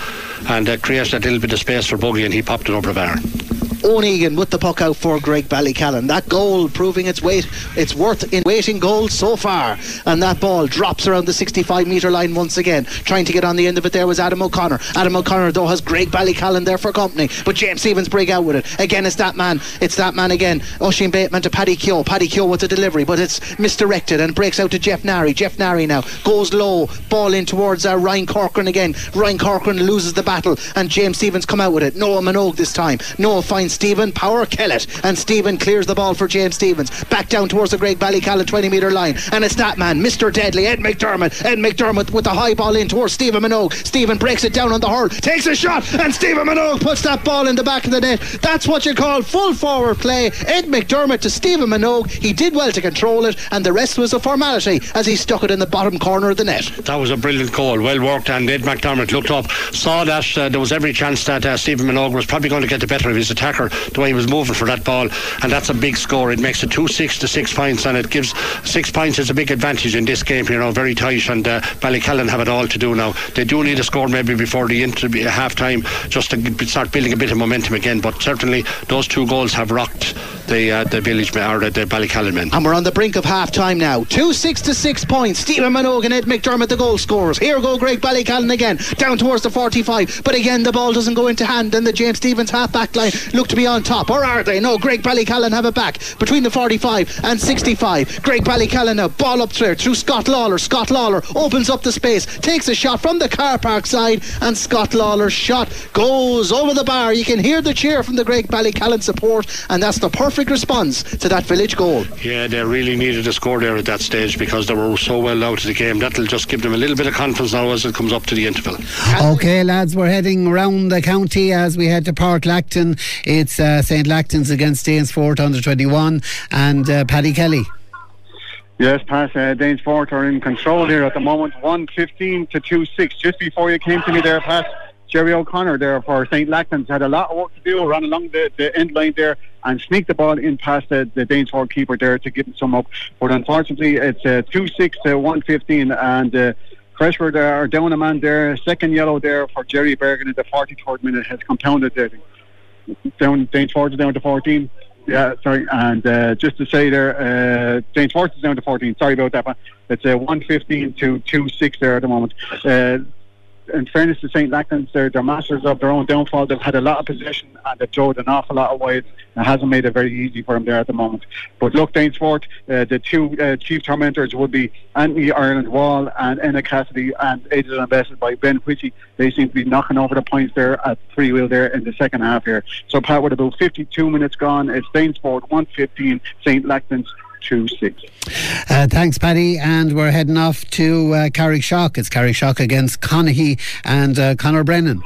and uh, created a little bit of space for Buggy, and he popped it over the bar. Owen Egan with the puck out for Graigue Ballycallan. That goal proving its weight, its worth in waiting goals so far. And that ball drops around the 65 metre line once again. Trying to get on the end of it there was Adam O'Connor. Adam O'Connor though has Graigue Ballycallan there for company. But James Stephens break out with it. Again, it's that man. It's that man again. Oisin Bateman to Paddy Keogh. Paddy Keogh with the delivery, but it's misdirected and breaks out to Jeff Nary. Jeff Nary now goes low. Ball in towards uh, Ryan Corcoran again. Ryan Corcoran loses the battle and James Stephens come out with it. Noah Minogue this time. Noah finds Stephen Power Kellett and Stephen clears the ball for James Stephens. Back down towards the Graigue Ballycallan 20 metre line. And it's that man, Mr. Deadly, Ed McDermott. Ed McDermott with the high ball in towards Stephen Minogue. Stephen breaks it down on the hurl, takes a shot, and Stephen Minogue puts that ball in the back of the net. That's what you call full forward play. Ed McDermott to Stephen Minogue. He did well to control it, and the rest was a formality as he stuck it in the bottom corner of the net. That was a brilliant goal, well worked, and Ed McDermott looked up, saw that uh, there was every chance that uh, Stephen Minogue was probably going to get the better of his the way he was moving for that ball, and that's a big score. It makes it two six to six points, and it gives six points is a big advantage in this game. You know, very tight, and uh, have it all to do now. They do need a score maybe before the inter- half time just to start building a bit of momentum again. But certainly those two goals have rocked the uh, the village or the, Ballycallan men. And we're on the brink of half time now. Two six to six points. Stephen Minogue and Ed McDermott the goal scorers. Here go Graigue Ballycallan again, down towards the 45. But again, the ball doesn't go into hand, and the James Stephens half back line look to be on top, or are they? No, Graigue Ballycallan have it back between the 45 and 65. Graigue Ballycallan now, ball up there through Scott Lawler. Scott Lawler opens up the space, takes a shot from the car park side, and Scott Lawler's shot goes over the bar. You can hear the cheer from the Graigue Ballycallan support, and that's the perfect response to that village goal. Yeah, they really needed a score there at that stage because they were so well out of the game. That'll just give them a little bit of confidence now as it comes up to the interval. Okay, lads, we're heading round the county as we head to Páirc Lachtain. It's uh, St. Lachtain's against Danesfort under 21 and uh, Paddy Kelly. Yes, pass. Uh, Danesfort are in control here at the moment. 115 to 2 6. Just before you came to me there, pass. Jerry O'Connor there for St. Lachtain's had a lot of work to do, ran along the, the end line there and sneaked the ball in past the, the Danesfort keeper there to give him some up. But unfortunately, it's uh, 2 6 to 115 and. Uh, Freshford are down a man there. Second yellow there for Jerry Bergen in the 43rd minute has compounded there. Down, Danesfort is down to 14. Yeah, sorry. And uh, just to say there, uh, Danesfort is down to 14. Sorry about that. But it's uh, 115 to 2 6 there at the moment. Uh, in fairness to St. Lachtain's, they're, they're masters of their own downfall. They've had a lot of possession and they've thrown an awful lot of wides. It hasn't made it very easy for them there at the moment. But look, Danesfort, uh, the two uh, chief tormentors would be Anthony Ireland Wall and Enna Cassidy, and aided and abetted by Ben Whitty. They seem to be knocking over the points there at three wheel there in the second half here. So, Pat, with about 52 minutes gone, it's Danesfort 115, St. Lachtain's two six. Uh, thanks, Paddy. And we're heading off to uh, Carrickshock. It's Carrickshock against Conahy and uh, Conor Brennan.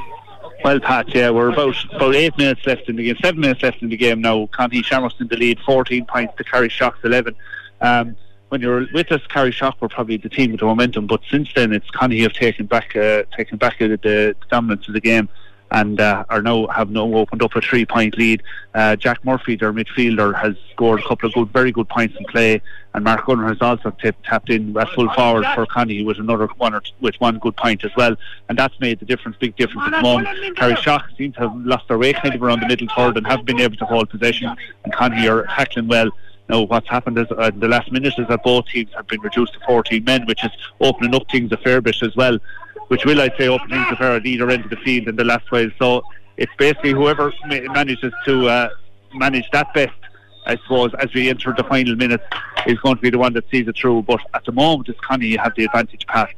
Well, Pat, yeah, we're about about eight minutes left in the game, seven minutes left in the game now. Conahy Shamrocks in the lead, 14 points to Carrickshock's 11. Um, when you're with us, Carrickshock were probably the team with the momentum, but since then it's Conahy have taken back uh, taken back the, the dominance of the game and uh, are now have now opened up a three point lead. Uh, Jack Murphy, their midfielder, has scored a couple of good, very good points in play, and Mark Gunner has also tapped in at full forward for Connie with another one or t- with one good point as well, and that's made the difference, big difference at the moment. Carrickshock seem to have lost their way kind of around the middle third and have been able to hold possession, and Connie are tackling well. Now, what's happened is uh, in the last minute is that both teams have been reduced to 14 men, which is opening up things a fair bit as well which will, I'd say, open things up at either end of the field in the last while. So it's basically whoever manages to uh, manage that best, I suppose, as we enter the final minutes, is going to be the one that sees it through. But at the moment, it's Connie have the advantage pass.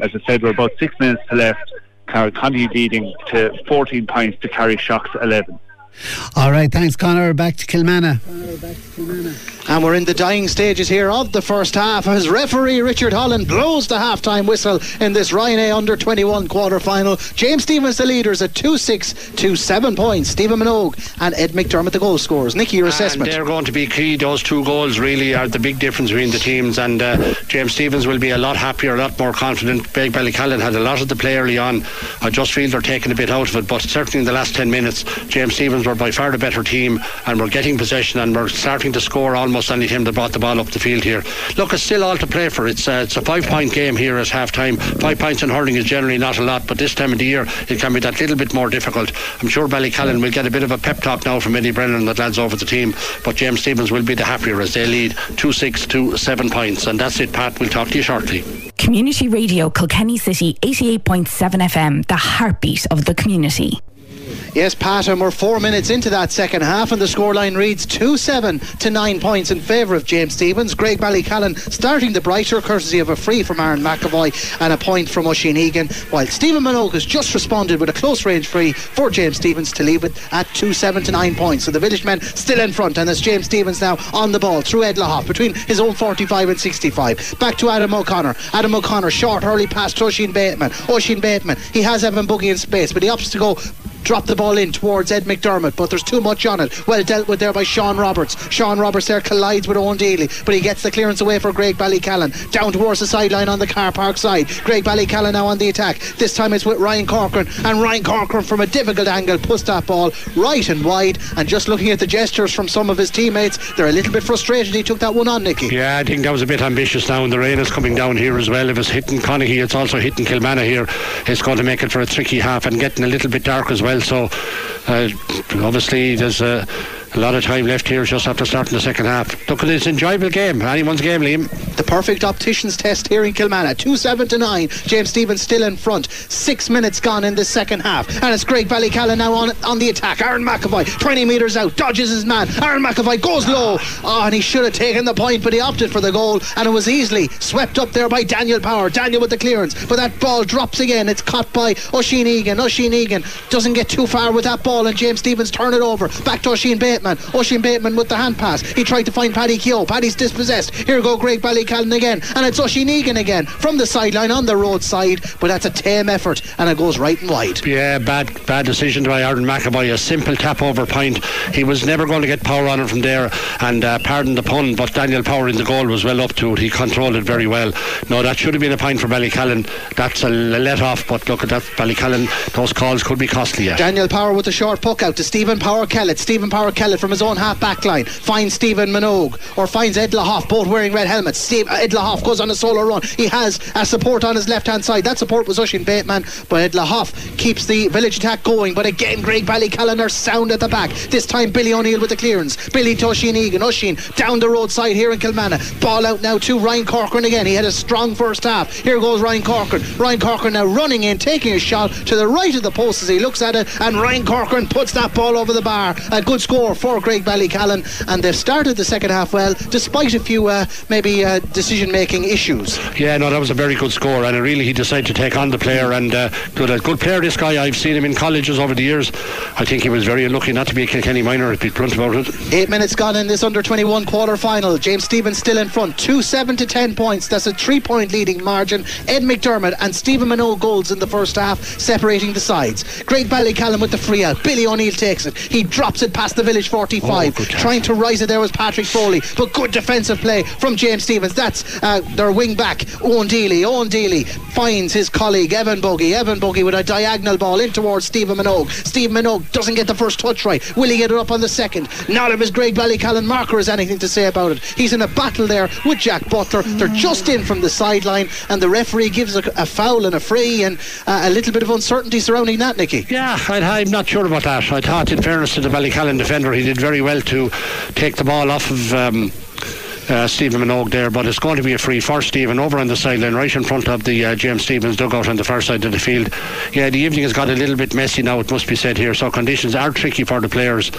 As I said, we're about six minutes to left. Connie leading to 14 points to Carrickshock's 11. All right, thanks, Connor. Back to Kilmanagh. And we're in the dying stages here of the first half as referee Richard Holland blows the half-time whistle in this Ryan A under 21 quarter final. James Stephens, the leaders at 2 6 to 7 points. Stephen Minogue and Ed McDermott the goal scorers. Nicky, your assessment? And they're going to be key. Those two goals really are the big difference between the teams. And uh, James Stephens will be a lot happier, a lot more confident. Big Ballycallan had a lot of the play early on. I just feel they're taking a bit out of it. But certainly in the last 10 minutes, James Stephens were by far the better team and we're getting possession and we're starting to score almost any time they brought the ball up the field here. Look, it's still all to play for. It's, uh, it's a five point game here at half time. Five points in hurling is generally not a lot, but this time of the year it can be that little bit more difficult. I'm sure Ballycallan will get a bit of a pep talk now from Eddie Brennan that lads over the team, but James Stephens will be the happier as they lead 2 6 to 7 points. And that's it, Pat. We'll talk to you shortly. Community Radio, Kilkenny City, 88.7 FM, the heartbeat of the community. Yes, Pat, and we're four minutes into that second half, and the scoreline reads 2 7 to 9 points in favour of James Stephens. Graigue Ballycallan starting the brighter, courtesy of a free from Aaron McAvoy and a point from Oisin Egan, while Stephen Minogue has just responded with a close range free for James Stephens to leave it at 2 7 to 9 points. So the village men still in front, and it's James Stephens now on the ball through Ed Lahoff between his own 45 and 65. Back to Adam O'Connor. Adam O'Connor, short, early pass to Oisin Bateman. Oisin Bateman, he has Evan Buggy in space, but he opts to go drop the ball in towards Ed McDermott, but there's too much on it. Well dealt with there by Sean Roberts. Sean Roberts there collides with Owen Daly, but he gets the clearance away for Graigue Ballycallan. Down towards the sideline on the car park side. Graigue Ballycallan now on the attack. This time it's with Ryan Corcoran, and Ryan Corcoran from a difficult angle puts that ball right and wide. And just looking at the gestures from some of his teammates, they're a little bit frustrated he took that one on, Nicky. Yeah, I think that was a bit ambitious now, and the rain is coming down here as well. If it's hitting Conahy, it's also hitting Kilmanagh here. It's going to make it for a tricky half and getting a little bit dark as well. So uh, obviously there's a A lot of time left here just after starting the second half. Look, it's an enjoyable game. Anyone's game, Liam. The perfect optician's test here in Kilmanagh. 2 7 to 9. James Stephens still in front. Six minutes gone in the second half. And it's Great Graigue Ballycallan now on on the attack. Aaron McAvoy, 20 metres out, dodges his man. Aaron McAvoy goes low. Oh, and he should have taken the point, but he opted for the goal. And it was easily swept up there by Daniel Power. Daniel with the clearance. But that ball drops again. It's caught by Oisin Egan. Oisin Egan doesn't get too far with that ball. And James Stephens turn it over. Back to Oisin Bateman. Oisin Bateman with the hand pass. He tried to find Paddy Keogh. Paddy's dispossessed. Here go Graigue Ballycallan again. And it's Oisin Egan again from the sideline on the roadside. But that's a tame effort and it goes right and wide. Yeah, bad bad decision by Aaron McAvoy. A simple tap over point. He was never going to get power on it from there. And uh, pardon the pun, but Daniel Power in the goal was well up to it. He controlled it very well. No, that should have been a point for Ballycallan. That's a let off. But look at that, Ballycallan. Those calls could be costly. Yet. Daniel Power with a short puck out to Stephen Power Kellett. Stephen Power Kellett from his own half back line finds Stephen Minogue or finds Ed Lahoff, both wearing red helmets. Steve, uh, Ed Lahoff goes on a solo run. He has a support on his left hand side. That support was Oisin Bateman, but Ed Lahoff keeps the village attack going. But again, Graigue Ballycallan are sound at the back. This time, Billy O'Neill with the clearance. Billy to Oisin Egan. Oisin down the roadside here in Kilmanagh. Ball out now to Ryan Corcoran again. He had a strong first half. Here goes Ryan Corcoran. Ryan Corcoran now running in, taking a shot to the right of the post as he looks at it, and Ryan Corcoran puts that ball over the bar. A good score for Graigue Ballycallan, and they've started the second half well, despite a few uh, maybe uh, decision-making issues. Yeah, no, that was a very good score, and really he decided to take on the player. And uh, good, a good player. This guy, I've seen him in colleges over the years. I think he was very unlucky not to be a Kilkenny minor. Be blunt about it. Eight minutes gone in this under 21 quarter final. James Stephens still in front, two seven to ten points. That's a three-point leading margin. Ed McDermott and Stephen Minogue goals in the first half, separating the sides. Graigue Ballycallan with the free out. Billy O'Neill takes it. He drops it past the village 45. Oh, Trying to rise it there was Patrick Foley, but good defensive play from James Stephens. That's uh, their wing back, Owen Dealey. Owen Dealey finds his colleague Evan Buggy. Evan Buggy with a diagonal ball in towards Stephen Minogue. Stephen Minogue doesn't get the first touch right. Will he get it up on the second? Not if his Graigue Ballycallan marker has anything to say about it. He's in a battle there with Jack Butler. They're just in from the sideline, and the referee gives a, a foul and a free, and uh, a little bit of uncertainty surrounding that, Nicky. Yeah, I, am not sure about that. I thought, in fairness to the Ballycallan defender, he did very well to take the ball off of. Um, uh, Stephen Minogue there, but it's going to be a free for Stephen over on the sideline, right in front of the uh, James Stephens dugout on the far side of the field. Yeah, the evening has got a little bit messy now, it must be said here, so conditions are tricky for the players,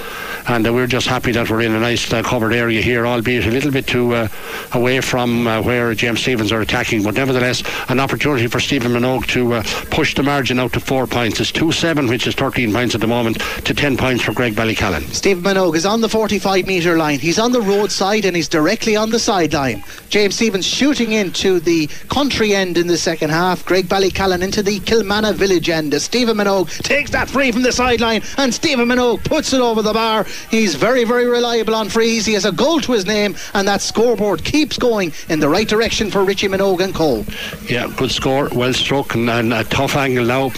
and uh, we're just happy that we're in a nice uh, covered area here, albeit a little bit too uh, away from uh, where James Stephens are attacking, but nevertheless, an opportunity for Stephen Minogue to push the margin out to four points. It's 2 7, which is 13 points at the moment, to 10 points for Graigue Ballycallan. Stephen Minogue is on the 45 metre line, he's on the roadside, and he's directly on the sideline. James Stephens shooting into the country end in the second half. Graigue Ballycallan into the Kilmanagh village end. As Stephen Minogue takes that free from the sideline, and Stephen Minogue puts it over the bar. He's very, very reliable on frees. He has a goal to his name, and that scoreboard keeps going in the right direction for Richie Minogue and Cole. Yeah, good score, well struck, and, and a tough angle now.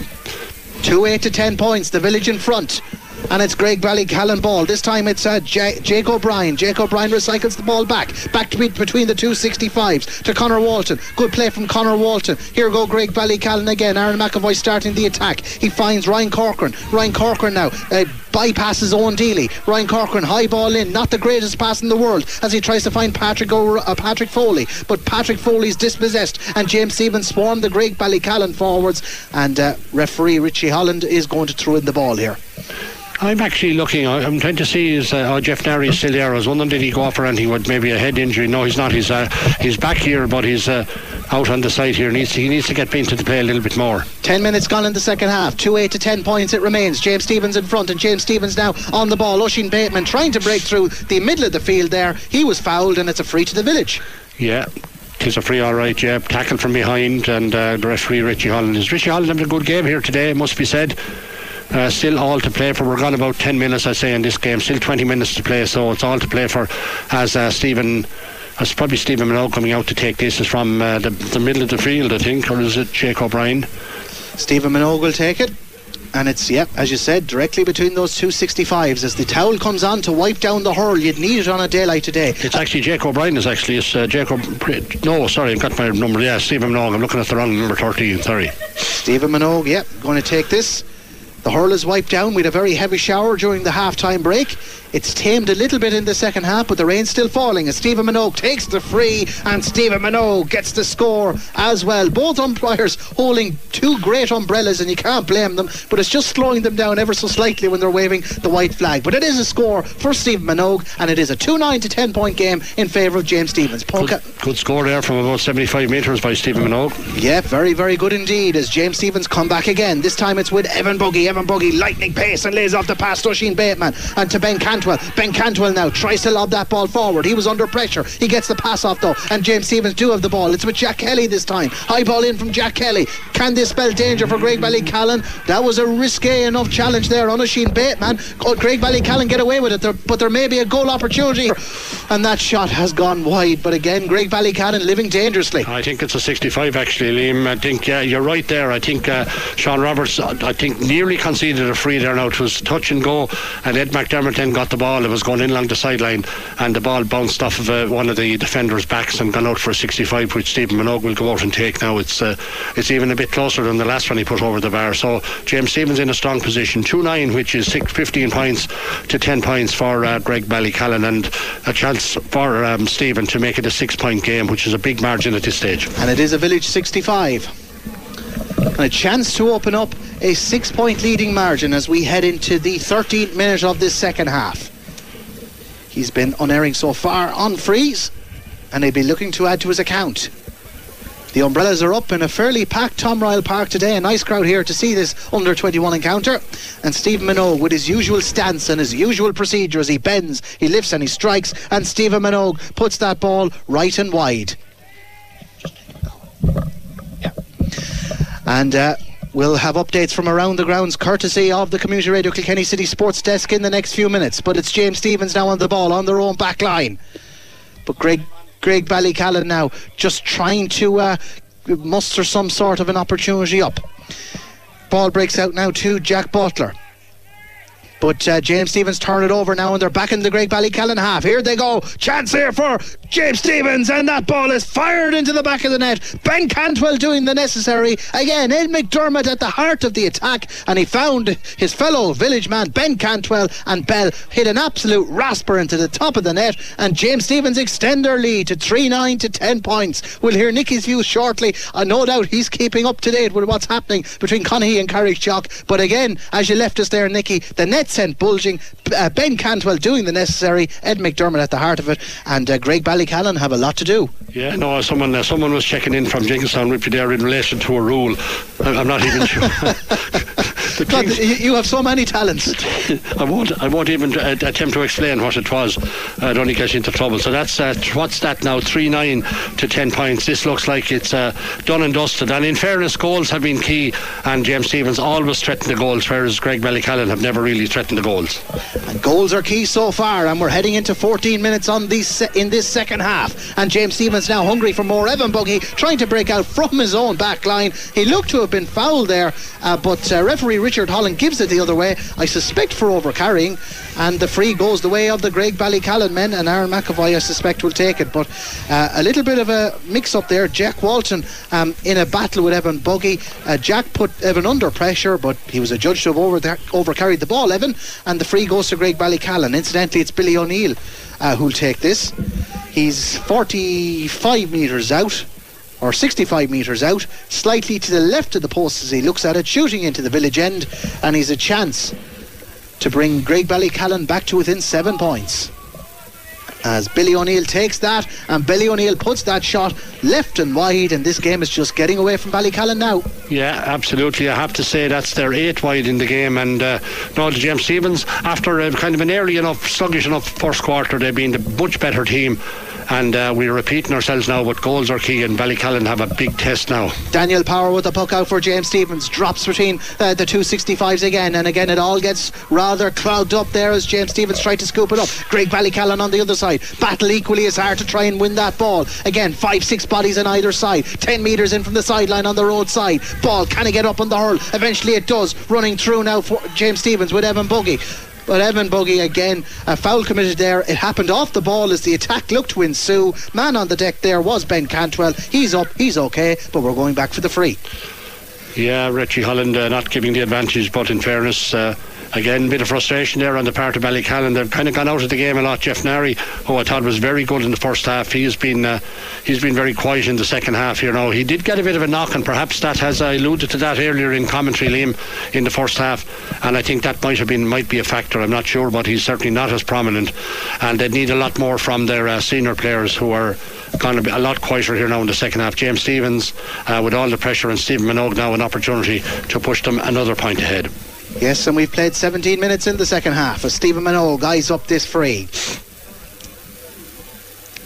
2 8 to 10 points, the village in front and it's Graigue Ballycallan ball. This time it's uh, J- Jake O'Brien. Jake O'Brien recycles the ball back, back be between the two 65s to Connor Walton. Good play from Connor Walton. Here go Graigue Ballycallan again. Aaron McAvoy starting the attack. He finds Ryan Corcoran. Ryan Corcoran now uh, bypasses Owen Dealey. Ryan Corcoran high ball in, not the greatest pass in the world as he tries to find Patrick o- uh, Patrick Foley, but Patrick Foley's dispossessed and James Stephens swarmed the Graigue Ballycallan forwards and uh, referee Richie Holland is going to throw in the ball here. I'm actually looking. I'm trying to see is uh, oh, Jeff Narry is still there. I was wondering did he go off for anything with maybe a head injury? No, he's not. He's uh, he's back here, but he's uh, out on the side here. Needs to, he needs to get into the play a little bit more. Ten minutes gone in the second half. Two eight to ten points it remains. James Stephens in front, and James Stephens now on the ball. Oisin Bateman trying to break through the middle of the field there. He was fouled, and it's a free to the village. Yeah, Tis a free, all right, yeah. Tackle from behind, and uh, the referee Richie Holland is Richie Holland having a good game here today, must be said. Uh, still all to play for. We're gone about 10 minutes, I say, in this game. Still 20 minutes to play, so it's all to play for. As uh, Stephen, as probably Stephen Minogue coming out to take this is from uh, the, the middle of the field, I think, or is it Jake O'Brien? Stephen Minogue will take it. And it's, yeah, as you said, directly between those two 65s. As the towel comes on to wipe down the hurl, you'd need it on a day like today. It's actually Jake O'Brien, is actually, it's uh, Jake O'Brien. No, sorry, I've got my number. Yeah, Stephen Minogue. I'm looking at the wrong number 13, sorry. Stephen Minogue, yeah, going to take this. The hurl is wiped down. We had a very heavy shower during the half time break It's tamed a little bit in the second half, but the rain's still falling. As Stephen Minogue takes the free, and Stephen Minogue gets the score as well. Both umpires holding two great umbrellas, and you can't blame them, but it's just slowing them down ever so slightly when they're waving the white flag. But it is a score for Stephen Minogue, and it is a 2 9 to 10 point game in favour of James Stephens. Good, good, score there from about 75 metres by Stephen Minogue. Yeah, very, very good indeed as James Stephens come back again. This time it's with Evan Buggy. Evan Buggy lightning pace and lays off the pass to Oisin Bateman and to Ben Cantwell. Ben Cantwell now tries to lob that ball forward. He was under pressure. He gets the pass off though, and James Stephens do have the ball. It's with Jack Kelly this time. High ball in from Jack Kelly. Can this spell danger for Graigue Ballycallan? That was a risque enough challenge there on Oisin Bateman. Could Graigue Ballycallan get away with it? There, but there may be a goal opportunity. And that shot has gone wide. But again, Graigue Ballycallan living dangerously. I think it's a 65 actually, Liam. I think you're right there. I think uh, Sean Roberts, I think nearly conceded a free there now. It was touch and go, and Ed McDermott then got the ball. It was going in along the sideline, and the ball bounced off of uh, one of the defenders' backs and gone out for a 65, which Stephen Minogue will go out and take now. It's uh, it's even a bit closer than the last one he put over the bar. So James Stephens in a strong position, 2 9, which is six, 15 points to 10 points for uh, Graigue Ballycallan, and a chance for um, Stephen to make it a six point game, which is a big margin at this stage. And it is a village 65 and a chance to open up a six point leading margin as we head into the 13th minute of this second half. He's been unerring so far on frees, and he'll be looking to add to his account. The umbrellas are up in a fairly packed Tom Ryall Park today. A nice crowd here to see this under 21 encounter. And Stephen Minogue with his usual stance and his usual procedure as he bends, he lifts and he strikes. And Stephen Minogue puts that ball right and wide. And uh, we'll have updates from around the grounds courtesy of the Community Radio Kilkenny City Sports Desk in the next few minutes. But it's James Stephens now on the ball on their own back line. But Greg Graigue Ballycallan now just trying to uh, muster some sort of an opportunity up. Ball breaks out now to Jack Butler. But uh, James Stephens turn it over now and they're back in the Graigue Ballycallan half. Here they go. Chance here for James Stephens, and that ball is fired into the back of the net. Ben Cantwell doing the necessary. Again, Ed McDermott at the heart of the attack and he found his fellow village man Ben Cantwell and Bell hit an absolute rasper into the top of the net and James Stephens extend their lead to 3-9 to 10 points. We'll hear Nicky's views shortly. Uh, no doubt he's keeping up to date with what's happening between Conahy and Carrickshock. But again, as you left us there, Nicky, the net sent bulging. Uh, ben Cantwell doing the necessary. Ed McDermott at the heart of it and uh, Graigue Ballycallan have a lot to do. Yeah, no, someone uh, someone was checking in from Jenkinstown with there in relation to a rule. I'm not even sure. God, you have so many talents. I won't. I won't even uh, attempt to explain what it was. I'd only get you into trouble. So that's uh, what's that now? Three nine to ten points. This looks like it's uh, done and dusted. And in fairness, goals have been key. And James Stephens always threatened the goals, whereas Graigue Ballycallan have never really threatened the goals. And goals are key so far. And we're heading into 14 minutes on this in this second half. And James Stephens now hungry for more. Evan Buggy trying to break out from his own back line. He looked to have been fouled there, uh, but uh, referee Richard Holland gives it the other way. I suspect for overcarrying, and the free goes the way of the Graigue Ballycallan men, and Aaron McAvoy, I suspect, will take it. But uh, a little bit of a mix up there. Jack Walton um, in a battle with Evan Buggy. Uh, Jack put Evan under pressure, but he was adjudged to have over overcarried the ball, Evan, and the free goes to Graigue Ballycallan. Incidentally, it's Billy O'Neill uh, who'll take this. He's 45 metres out or 65 metres out, slightly to the left of the post as he looks at it, shooting into the village end, and he's a chance to bring Graigue Ballycallan back to within seven points. As Billy O'Neill takes that, and Billy O'Neill puts that shot left and wide, and this game is just getting away from Ballycallan now. Yeah, absolutely. I have to say that's their eight wide in the game, and uh, no, James Stephens, after a, kind of an early enough, sluggish enough first quarter, they've been the much better team and uh, we're repeating ourselves now, but goals are key, and Ballycallan have a big test now. Daniel Power with the puck out for James Stephens, drops between uh, the two 65s again, and again it all gets rather clogged up there as James Stephens tried to scoop it up. Graigue Ballycallan on the other side, battle equally as hard to try and win that ball. Again, five, six bodies on either side, 10 metres in from the sideline on the road side. Ball, can he get up on the hurl? Eventually it does, running through now for James Stephens with Evan Buggy. But Edmund Buggy again, a foul committed there. It happened off the ball as the attack looked to ensue. Man on the deck there was Ben Cantwell. He's up, he's okay, but we're going back for the free. Yeah, Richie Holland uh, not giving the advantage, but in fairness, uh, again, a bit of frustration there on the part of Ballycallan. They've kind of gone out of the game a lot. Jeff Nary, who I thought was very good in the first half, he's been uh, he's been very quiet in the second half. You know, he did get a bit of a knock, and perhaps that has I alluded to that earlier in commentary, Liam, in the first half, and I think that might have been might be a factor. I'm not sure, but he's certainly not as prominent, and they need a lot more from their uh, senior players who are going to be a lot quieter here now in the second half. James Stephens, uh, with all the pressure, and Stephen Minogue now an opportunity to push them another point ahead. Yes, and we've played 17 minutes in the second half as Stephen Minogue eyes up this free.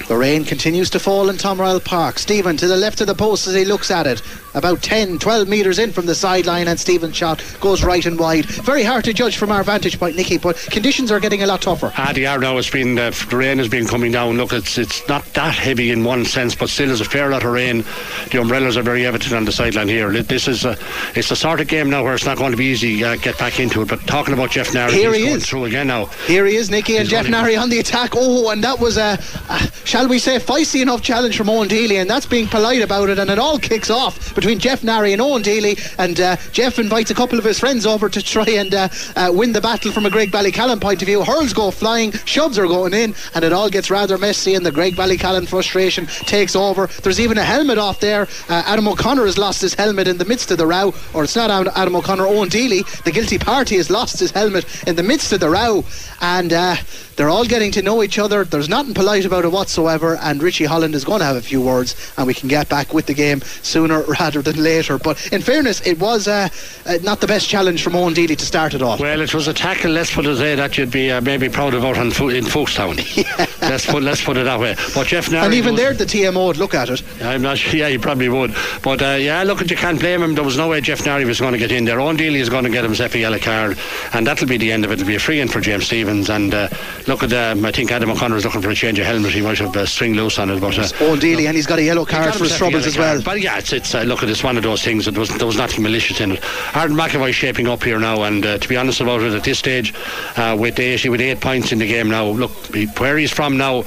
The rain continues to fall in Tom Ryall Park. Stephen to the left of the post as he looks at it. About 10, 12 metres in from the sideline, and Stephen's shot goes right and wide. Very hard to judge from our vantage point, Nicky, but conditions are getting a lot tougher. Ah, they are now. It's been uh, the rain has been coming down. Look, it's it's not that heavy in one sense, but still, there's a fair lot of rain. The umbrellas are very evident on the sideline here. This is a, it's a sort of game now where it's not going to be easy uh, get back into it. But talking about Jeff Nary, here he is through again now. Here he is, Nicky, and Jeff Nary on the attack. Oh, and that was a, a shall we say, feisty enough challenge from Owen Dealey, and that's being polite about it. And it all kicks off between Jeff Nary and Owen Daly. And uh, Jeff invites a couple of his friends over to try and uh, uh, win the battle from a Graigue Ballycallan point of view. Hurls go flying, shoves are going in, and it all gets rather messy. And the Graigue Ballycallan frustration takes over. There's even a helmet off there. Uh, Adam O'Connor has lost his helmet in the midst of the row, or it's not Adam O'Connor, Owen Daly. The guilty party has lost his helmet in the midst of the row, and uh, they're all getting to know each other. There's nothing polite about it whatsoever, and Richie Holland is going to have a few words, and we can get back with the game sooner rather than later. But in fairness, it was uh, uh, not the best challenge from Owen Dealey to start it off. Well, it was a tackle. Let's put it there that you'd be uh, maybe proud of out on Fo- in Folkestone. yeah. Let's put let's put it that way. But Jeff Nary and even there, the TMO would look at it. I'm not sure. Yeah, he probably would. But uh, yeah, look, at you can't blame him. There was no way Jeff Nary was going to get in there. Owen Dealey is going to get himself a yellow card, and that'll be the end of it. It'll be a free in for James Stephens. And uh, look at um, I think Adam O'Connor is looking for a change of helmet. He might have uh, string loose on it. But uh, Dealey, and he's got a yellow card for his troubles as well. But yeah, it's, it's uh, look at it's one of those things. It was there was nothing malicious in it. Aaron McAvoy shaping up here now, and uh, to be honest about it, at this stage, uh, with eight with eight points in the game now, look where he's from now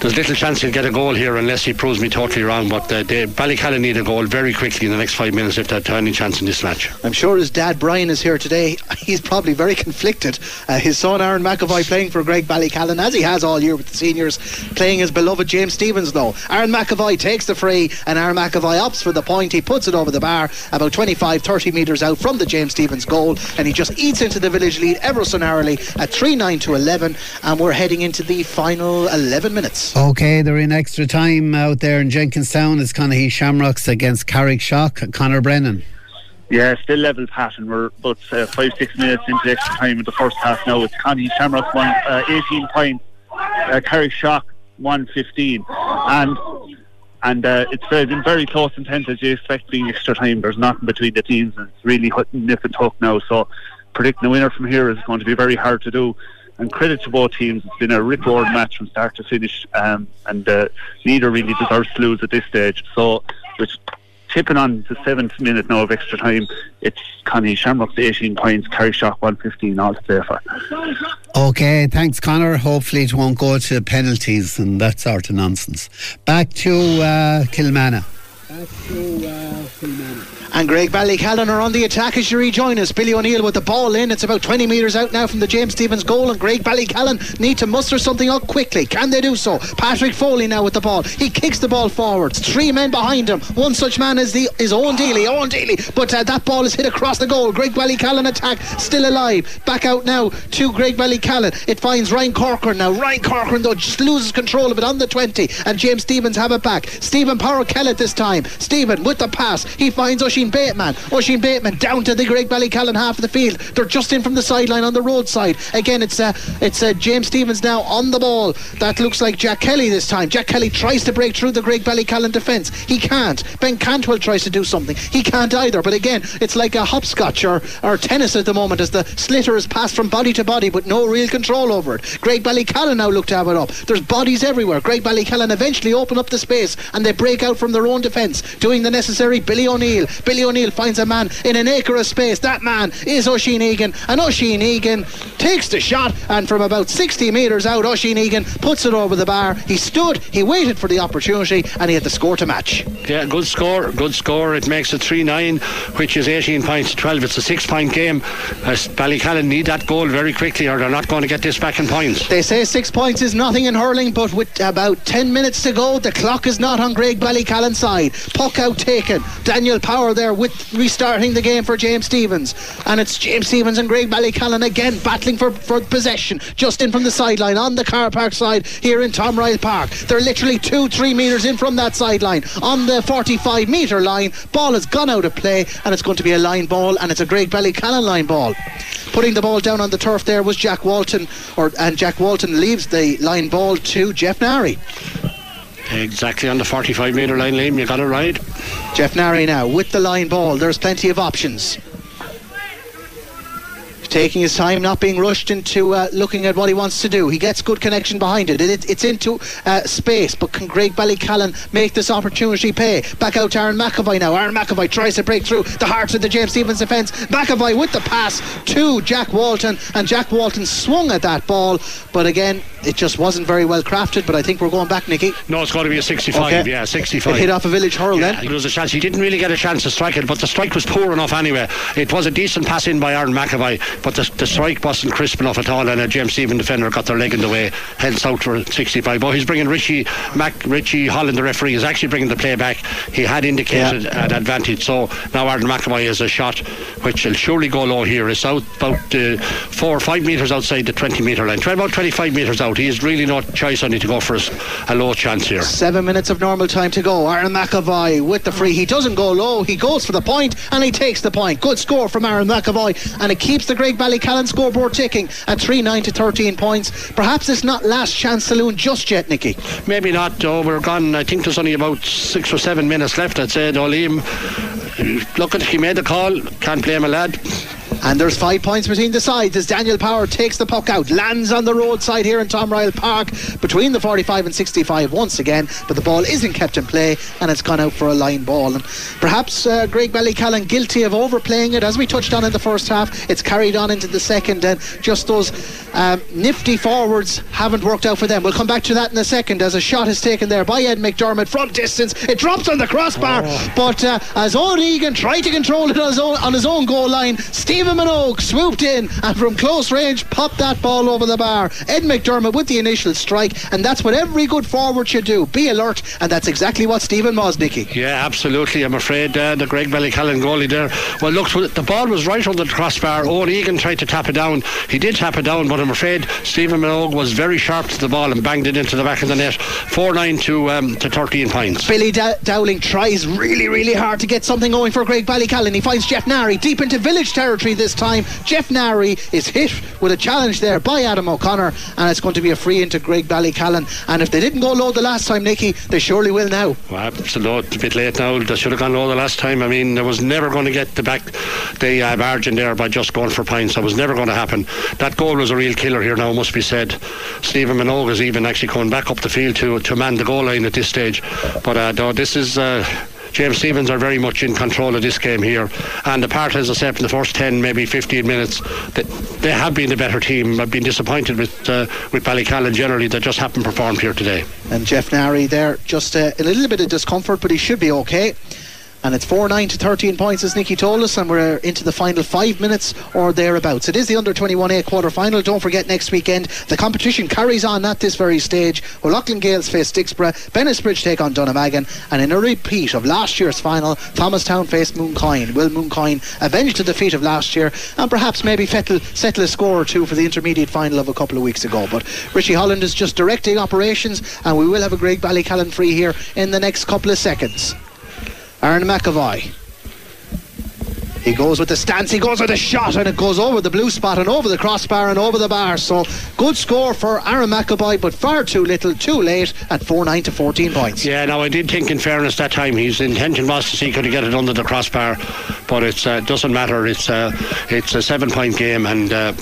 there's little chance he'll get a goal here unless he proves me totally wrong. But uh, they, Ballycallan need a goal very quickly in the next five minutes if they have any chance in this match. I'm sure his dad Brian is here today. He's probably very conflicted. Uh, his son Aaron McAvoy playing for Graigue Ballycallan as he has all year with the seniors, playing his beloved James Stephens though. Aaron McAvoy takes the free and Aaron McAvoy opts for the point. He puts it over the bar about 25, 30 metres out from the James Stephens goal and he just eats into the village lead ever so narrowly at 3 9 to 11. And we're heading into the final 11 minutes. Okay, they're in extra time out there in Jenkinstown. It's Conahy Shamrocks against Carrickshock. Connor Brennan. Yeah, still level pattern. We're about uh, five, six minutes into extra time in the first half now. It's Conahy Shamrocks won uh, 18 points, uh, Carrickshock 115. And and uh, it's been very close and tense as you expect being extra time. There's nothing between the teams and it's really nip and tuck now. So predicting the winner from here is going to be very hard to do and credit to both teams. It's been a rip-roaring match from start to finish, um, and uh, neither really deserves to lose at this stage. So, which tipping on the seventh minute now of extra time, it's Connie Shamrocks 18 points, Carrickshock 115 all to play for. Okay, thanks, Connor. Hopefully, it won't go to penalties and that sort of nonsense. Back to uh, Kilmanagh. Back to uh, Kilmanagh. And Graigue Ballycallan are on the attack as you rejoin us. Billy O'Neill with the ball in. It's about 20 metres out now from the James Stephens goal. And Graigue Ballycallan need to muster something up quickly. Can they do so? Patrick Foley now with the ball. He kicks the ball forwards. Three men behind him. One such man is the is Owen Dealey. Owen Dealey. But uh, that ball is hit across the goal. Graigue Ballycallan attack still alive. Back out now to Graigue Ballycallan. It finds Ryan Corcoran now. Ryan Corcoran though just loses control of it on the 20. And James Stephens have it back. Stephen Power Kellett this time. Stephen with the pass. He finds Oisin Bateman. Oisin Bateman down to the Graigue Ballycallan half of the field. They're just in from the sideline on the roadside. Again, it's uh, it's uh, James Stephens now on the ball. That looks like Jack Kelly this time. Jack Kelly tries to break through the Graigue Ballycallan defence. He can't. Ben Cantwell tries to do something. He can't either. But again, it's like a hopscotch or, or tennis at the moment as the sliotar is passed from body to body, but no real control over it. Graigue Ballycallan now look to have it up. There's bodies everywhere. Graigue Ballycallan eventually open up the space and they break out from their own defence. doing the necessary. Billy O'Neill. Billy O'Neill finds a man in an acre of space. That man is Oisin Egan, and Oisin Egan takes the shot, and from about 60 metres out, Oisin Egan puts it over the bar. He stood, he waited for the opportunity, and he had the score to match. Yeah, good score, good score. It makes it 3 9, which is 18 points to 12. It's a six point game. As Ballycallan need that goal very quickly, or they're not going to get this back in points. They say six points is nothing in hurling, but with about 10 minutes to go, the clock is not on Graigue Ballycallan's side. Puck out taken. Daniel Power there with restarting the game for James Stephens. And it's James Stephens and Graigue Ballycallan again battling for, for possession, just in from the sideline on the car park side here in Tom Ryall Park. They're literally two, three metres in from that sideline on the 45 metre line. Ball has gone out of play, and it's going to be a line ball, and it's a Graigue Ballycallan line ball. Putting the ball down on the turf there was Jack Walton, or and Jack Walton leaves the line ball to Jeff Nary. Exactly on the 45 metre line, Liam. You got it right. Jeff Nary now with the line ball. There's plenty of options. Taking his time, not being rushed into uh, looking at what he wants to do. He gets good connection behind it. it it's into uh, space, but can Graigue Ballycallan make this opportunity pay? Back out to Aaron McAvoy now. Aaron McAvoy tries to break through the heart of the James Stephens defence. McAvoy with the pass to Jack Walton, and Jack Walton swung at that ball, but again, it just wasn't very well crafted. But I think we're going back, Nicky. No, it's got to be a 65. Okay. Yeah, 65. It hit off a village hurl yeah, then. It was a chance. He didn't really get a chance to strike it, but the strike was poor enough anyway. It was a decent pass in by Aaron McAvoy, but the, the strike wasn't crisp enough at all, and a James Stephen defender got their leg in the way, hence out for 65. But he's bringing Richie Mac, Richie Holland, the referee, is actually bringing the play back. He had indicated yeah. an advantage, so now Aaron McAvoy has a shot which will surely go low here. It's out about uh, four or five metres outside the 20 metre line, about 25 metres out. He has really no choice only to go for a low chance here. Seven minutes of normal time to go. Aaron McAvoy with the free. He doesn't go low, he goes for the point and he takes the point. Good score from Aaron McAvoy, and it keeps the Graigue Ballycallan score scoreboard ticking at 3 9 to 13 points. Perhaps it's not last chance saloon just yet, Nicky. Maybe not. Oh, we're gone. I think there's only about six or seven minutes left. I'd say, Liam. Look at he made the call. Can't blame a lad. And there's five points between the sides as Daniel Power takes the puck out, lands on the roadside here in Tom Ryall Park between the 45 and 65 once again, but the ball isn't kept in play and it's gone out for a line ball. And perhaps uh, Graigue Ballycallan guilty of overplaying it as we touched on in the first half. It's carried on into the second, and just those um, nifty forwards haven't worked out for them. We'll come back to that in a second as a shot is taken there by Ed McDermott from distance. It drops on the crossbar, oh. but uh, as Owen Egan tried to control it on his own, on his own goal line, Stephen Stephen Minogue swooped in and from close range popped that ball over the bar. Ed McDermott with the initial strike, and that's what every good forward should do. Be alert, and that's exactly what Stephen was, Nicky. Yeah, absolutely. I'm afraid uh, the Graigue Ballycallan goalie there. Well, look, the ball was right under the crossbar. Owen Egan tried to tap it down. He did tap it down, but I'm afraid Stephen Minogue was very sharp to the ball and banged it into the back of the net. 4 9 to, um, to 13 points. Billy da- Dowling tries really, really hard to get something going for Graigue Ballycallan. He finds Jeff Nary deep into village territory this time. Jeff Nary is hit with a challenge there by Adam O'Connor, and it's going to be a free into Graigue Ballycallan. And if they didn't go low the last time, Nicky, they surely will now. Well, absolutely. A bit late now. They should have gone low the last time. I mean, there was never going to get the back the uh, margin there by just going for points. That was never going to happen. That goal was a real killer here now, must be said. Stephen Minogue is even actually coming back up the field to, to man the goal line at this stage. But uh, this is. Uh, James Stephens are very much in control of this game here. And apart, as I said, in the first 10, maybe 15 minutes, they, they have been the better team. I've been disappointed with uh, with Ballycallan generally. They just haven't performed here today. And Jeff Nary there, just uh, a little bit of discomfort, but he should be okay and it's 4 9 to 13 points as Nicky told us and we're into the final five minutes or thereabouts. It is the under 21A quarter final don't forget next weekend the competition carries on at this very stage O'Loughlin Gales face Dicksboro Bennettsbridge take on Dunnamaggin and in a repeat of last year's final Thomastown face Mooncoin. Will Mooncoin avenge the defeat of last year and perhaps maybe settle, settle a score or two for the intermediate final of a couple of weeks ago? But Richie Holland is just directing operations and we will have a Graigue Ballycallan free here in the next couple of seconds Aaron McAvoy. He goes with the stance, he goes with the shot, and it goes over the blue spot and over the crossbar and over the bar. So good score for Aaron McAvoy, but far too little, too late at 4 9 to 14 points. Yeah, now I did think, in fairness, that time his intention was to see could he get it under the crossbar, but it uh, doesn't matter. It's, uh, it's a seven point game, and uh,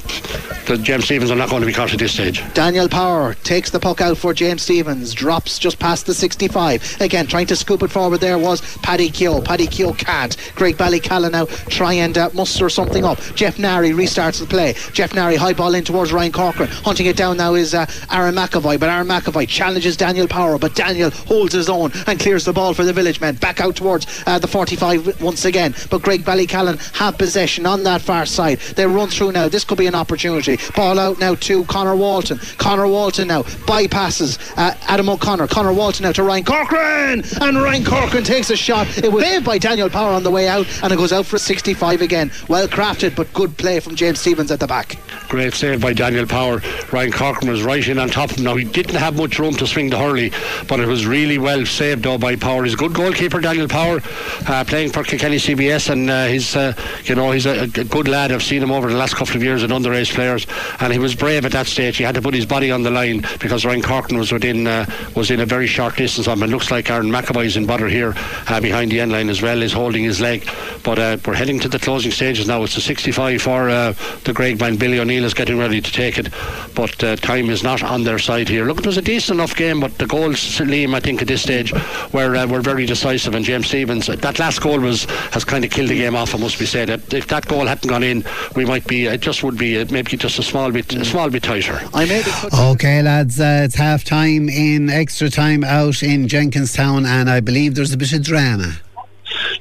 the James Stephens are not going to be caught at this stage. Daniel Power takes the puck out for James Stephens, drops just past the 65. Again, trying to scoop it forward there was Paddy Keogh. Paddy Keogh can't. Graigue Ballycallan now try and uh, muster something up. Jeff Nary restarts the play. Jeff Nary high ball in towards Ryan Corcoran. Hunting it down now is uh, Aaron McAvoy, but Aaron McAvoy challenges Daniel Power, but Daniel holds his own and clears the ball for the village men. Back out towards uh, the 45 once again. But Graigue Ballycallan have possession on that far side. They run through now. This could be an opportunity. Ball out now to Connor Walton. Connor Walton now bypasses uh, Adam O'Connor. Connor Walton now to Ryan Corcoran. And Ryan Corcoran takes a shot. It was saved by Daniel Power on the way out and it goes out for 65 again. Well crafted but good play from James Stephens at the back. Great save by Daniel Power. Ryan Corcoran was right in on top of him. Now he didn't have much room to swing the hurley, but it was really well saved though by Power. He's a good goalkeeper, Daniel Power, uh, playing for Kilkenny CBS, and uh, he's uh, you know he's a, a, good lad. I've seen him over the last couple of years in underage players, and he was brave at that stage. He had to put his body on the line because Ryan Corcoran was within uh, was in a very short distance of him. It looks like Aaron McAvoy's in bother here uh, behind the end line as well, is holding his leg. But uh, we're heading to the closing stages now. It's a 65 for uh, the Graigue man. Billy O'Neill is getting ready to take it, but uh, time is not on their side here. Look, it was a decent enough game, but the goals, Liam, I think at this stage were uh, were very decisive. And James Stephens, that last goal was has kind of killed the game off. It must be said. If that goal hadn't gone in, we might be. It just would be maybe just a small bit, a small bit tighter. I made it. Okay, lads, uh, it's half time in extra time out in Jenkinstown, and I believe there's a bit of drama.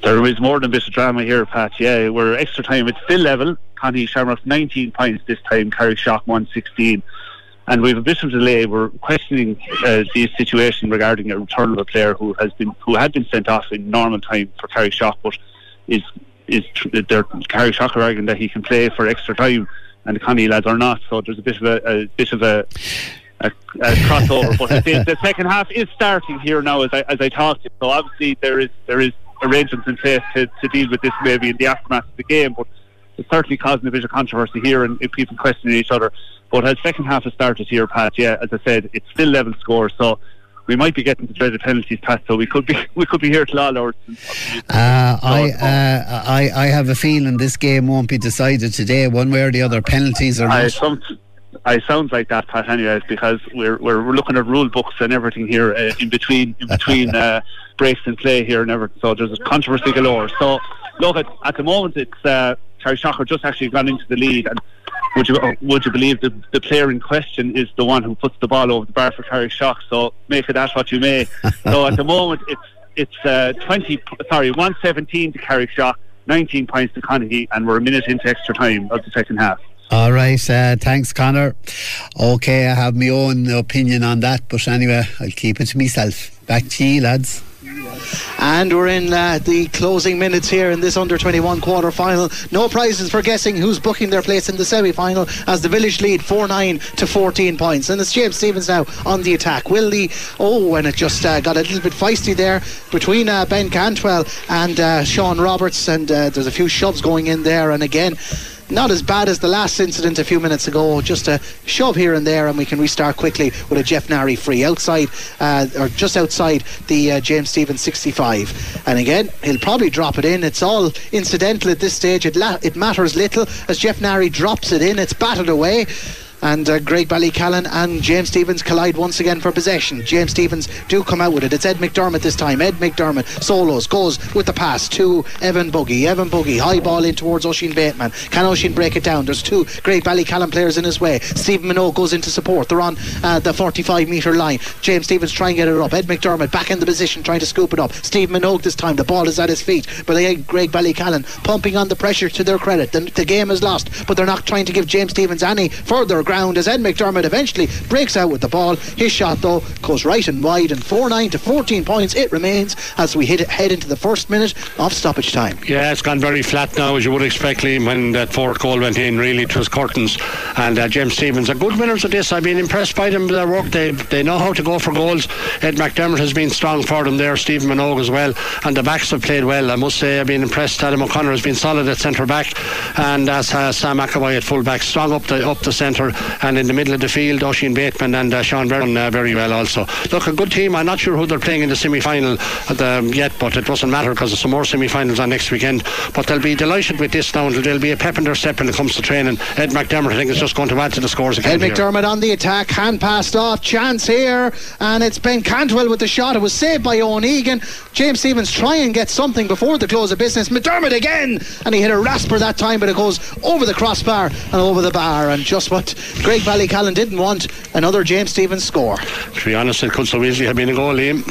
There is more than a bit of drama here, Pat. Yeah, we're extra time. It's still level. Connie Shamrock 19 points this time. Carrickshock 116 and we have a bit of delay. We're questioning uh, the situation regarding a return of a player who has been who had been sent off in normal time for Carrickshock, but is is their Carrickshock are arguing that he can play for extra time, and the Connie lads are not. So there's a bit of a, a bit of a a, a crossover. but the, the, second half is starting here now as I as I talk. So obviously there is there is arrangements in place to, to deal with this maybe in the aftermath of the game, but it's certainly causing a bit of controversy here and people questioning each other. But as second half has started here, Pat, yeah, as I said, it's still level score, so we might be getting the dreaded penalties, Pat. So we could be we could be here till all hours. Uh, I, uh, I I have a feeling this game won't be decided today, one way or the other. Penalties or not. Some, I sounds like that, Pat. Anyways, because we're we're, looking at rule books and everything here uh, in between in between uh, breaks and play here and everything. So there's a controversy galore. So look at at the moment it's uh, Carrickshock just actually gone into the lead and would you would you believe the the player in question is the one who puts the ball over the bar for Carrickshock? So make it that what you may. so at the moment it's it's uh, 20 sorry 117 to Carrickshock, 19 points to Conahy, and we're a minute into extra time of the second half. All right, uh, thanks, Connor. Okay, I have my own opinion on that, but anyway, I'll keep it to myself. Back to you, lads. And we're in uh, the closing minutes here in this under 21 quarter final. No prizes for guessing who's booking their place in the semi final as the village lead 4 9 to 14 points. And it's James Stephens now on the attack. Will the. Oh, and it just uh, got a little bit feisty there between uh, Ben Cantwell and uh, Sean Roberts. And uh, there's a few shoves going in there. And again, not as bad as the last incident a few minutes ago. Just a shove here and there, and we can restart quickly with a Jeff Nary free outside uh, or just outside the uh, James Stephens 65. And again, he'll probably drop it in. It's all incidental at this stage. It, la- it matters little as Jeff Nary drops it in. It's batted away and uh, Graigue Ballycallan and James Stephens collide once again for possession. James Stephens do come out with it. It's Ed McDermott this time. Ed McDermott solos goes with the pass to Evan Buggy. Evan Buggy high ball in towards Oisin Bateman. Can Oisin break it down? There's two Graigue Ballycallan players in his way. Stephen Minogue goes into support. They're on uh, the 45 metre line. James Stephens trying to get it up. Ed McDermott back in the position trying to scoop it up. Steve Minogue this time. The ball is at his feet. But again, Graigue Ballycallan pumping on the pressure to their credit. The, the game is lost, but they're not trying to give James Stephens any further ground as Ed McDermott eventually breaks out with the ball. His shot, though, goes right and wide, and 4 9 to 14 points it remains as we hit, head into the first minute of stoppage time. Yeah, it's gone very flat now, as you would expect, Liam, when that fourth goal went in. Really, it was curtains. And uh, James Stephens are good winners of this. I've been impressed by them, their work. They, they know how to go for goals. Ed McDermott has been strong for them there, Stephen Minogue as well. And the backs have played well. I must say, I've been impressed. Adam O'Connor has been solid at centre back, and as uh, Sam McAvoy at full back, strong up the up the centre. And in the middle of the field, Oisin Bateman and uh, Sean Byrne uh, very well also. Look, a good team. I'm not sure who they're playing in the semi final yet, but it doesn't matter because there's some more semi finals on next weekend. But they'll be delighted with this now. and There'll be a pep in their step when it comes to training. Ed McDermott, I think, is just going to add to the scores again. Ed McDermott here. on the attack, hand passed off, chance here, and it's Ben Cantwell with the shot. It was saved by Owen Egan. James Stephens try and get something before the close of business. McDermott again, and he hit a rasper that time, but it goes over the crossbar and over the bar. And just what Graigue Ballycallan didn't want, another James Stephens score. To be honest, it could so easily have been a goal, Liam.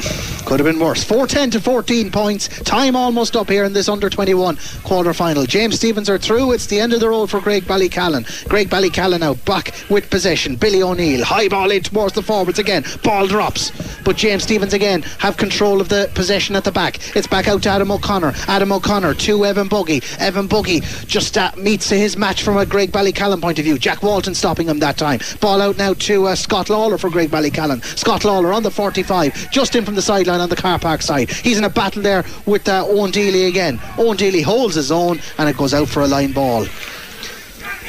Could have been worse. 410 to 14 points. Time almost up here in this under 21 quarter final. James Stephens are through. It's the end of the road for Graigue Ballycallan. Graigue Ballycallan now back with possession. Billy O'Neill, high ball in towards the forwards again. Ball drops. But James Stephens again have control of the possession at the back. It's back out to Adam O'Connor. Adam O'Connor to Evan Buggy. Evan Buggy just uh, meets his match from a Graigue Ballycallan point of view. Jack Walton stopping him that time. Ball out now to uh, Scott Lawler for Graigue Ballycallan. Scott Lawler on the 45, just in from the sideline on the car park side. He's in a battle there with uh, Owen Dealey again. Owen Dealey holds his own and it goes out for a line ball.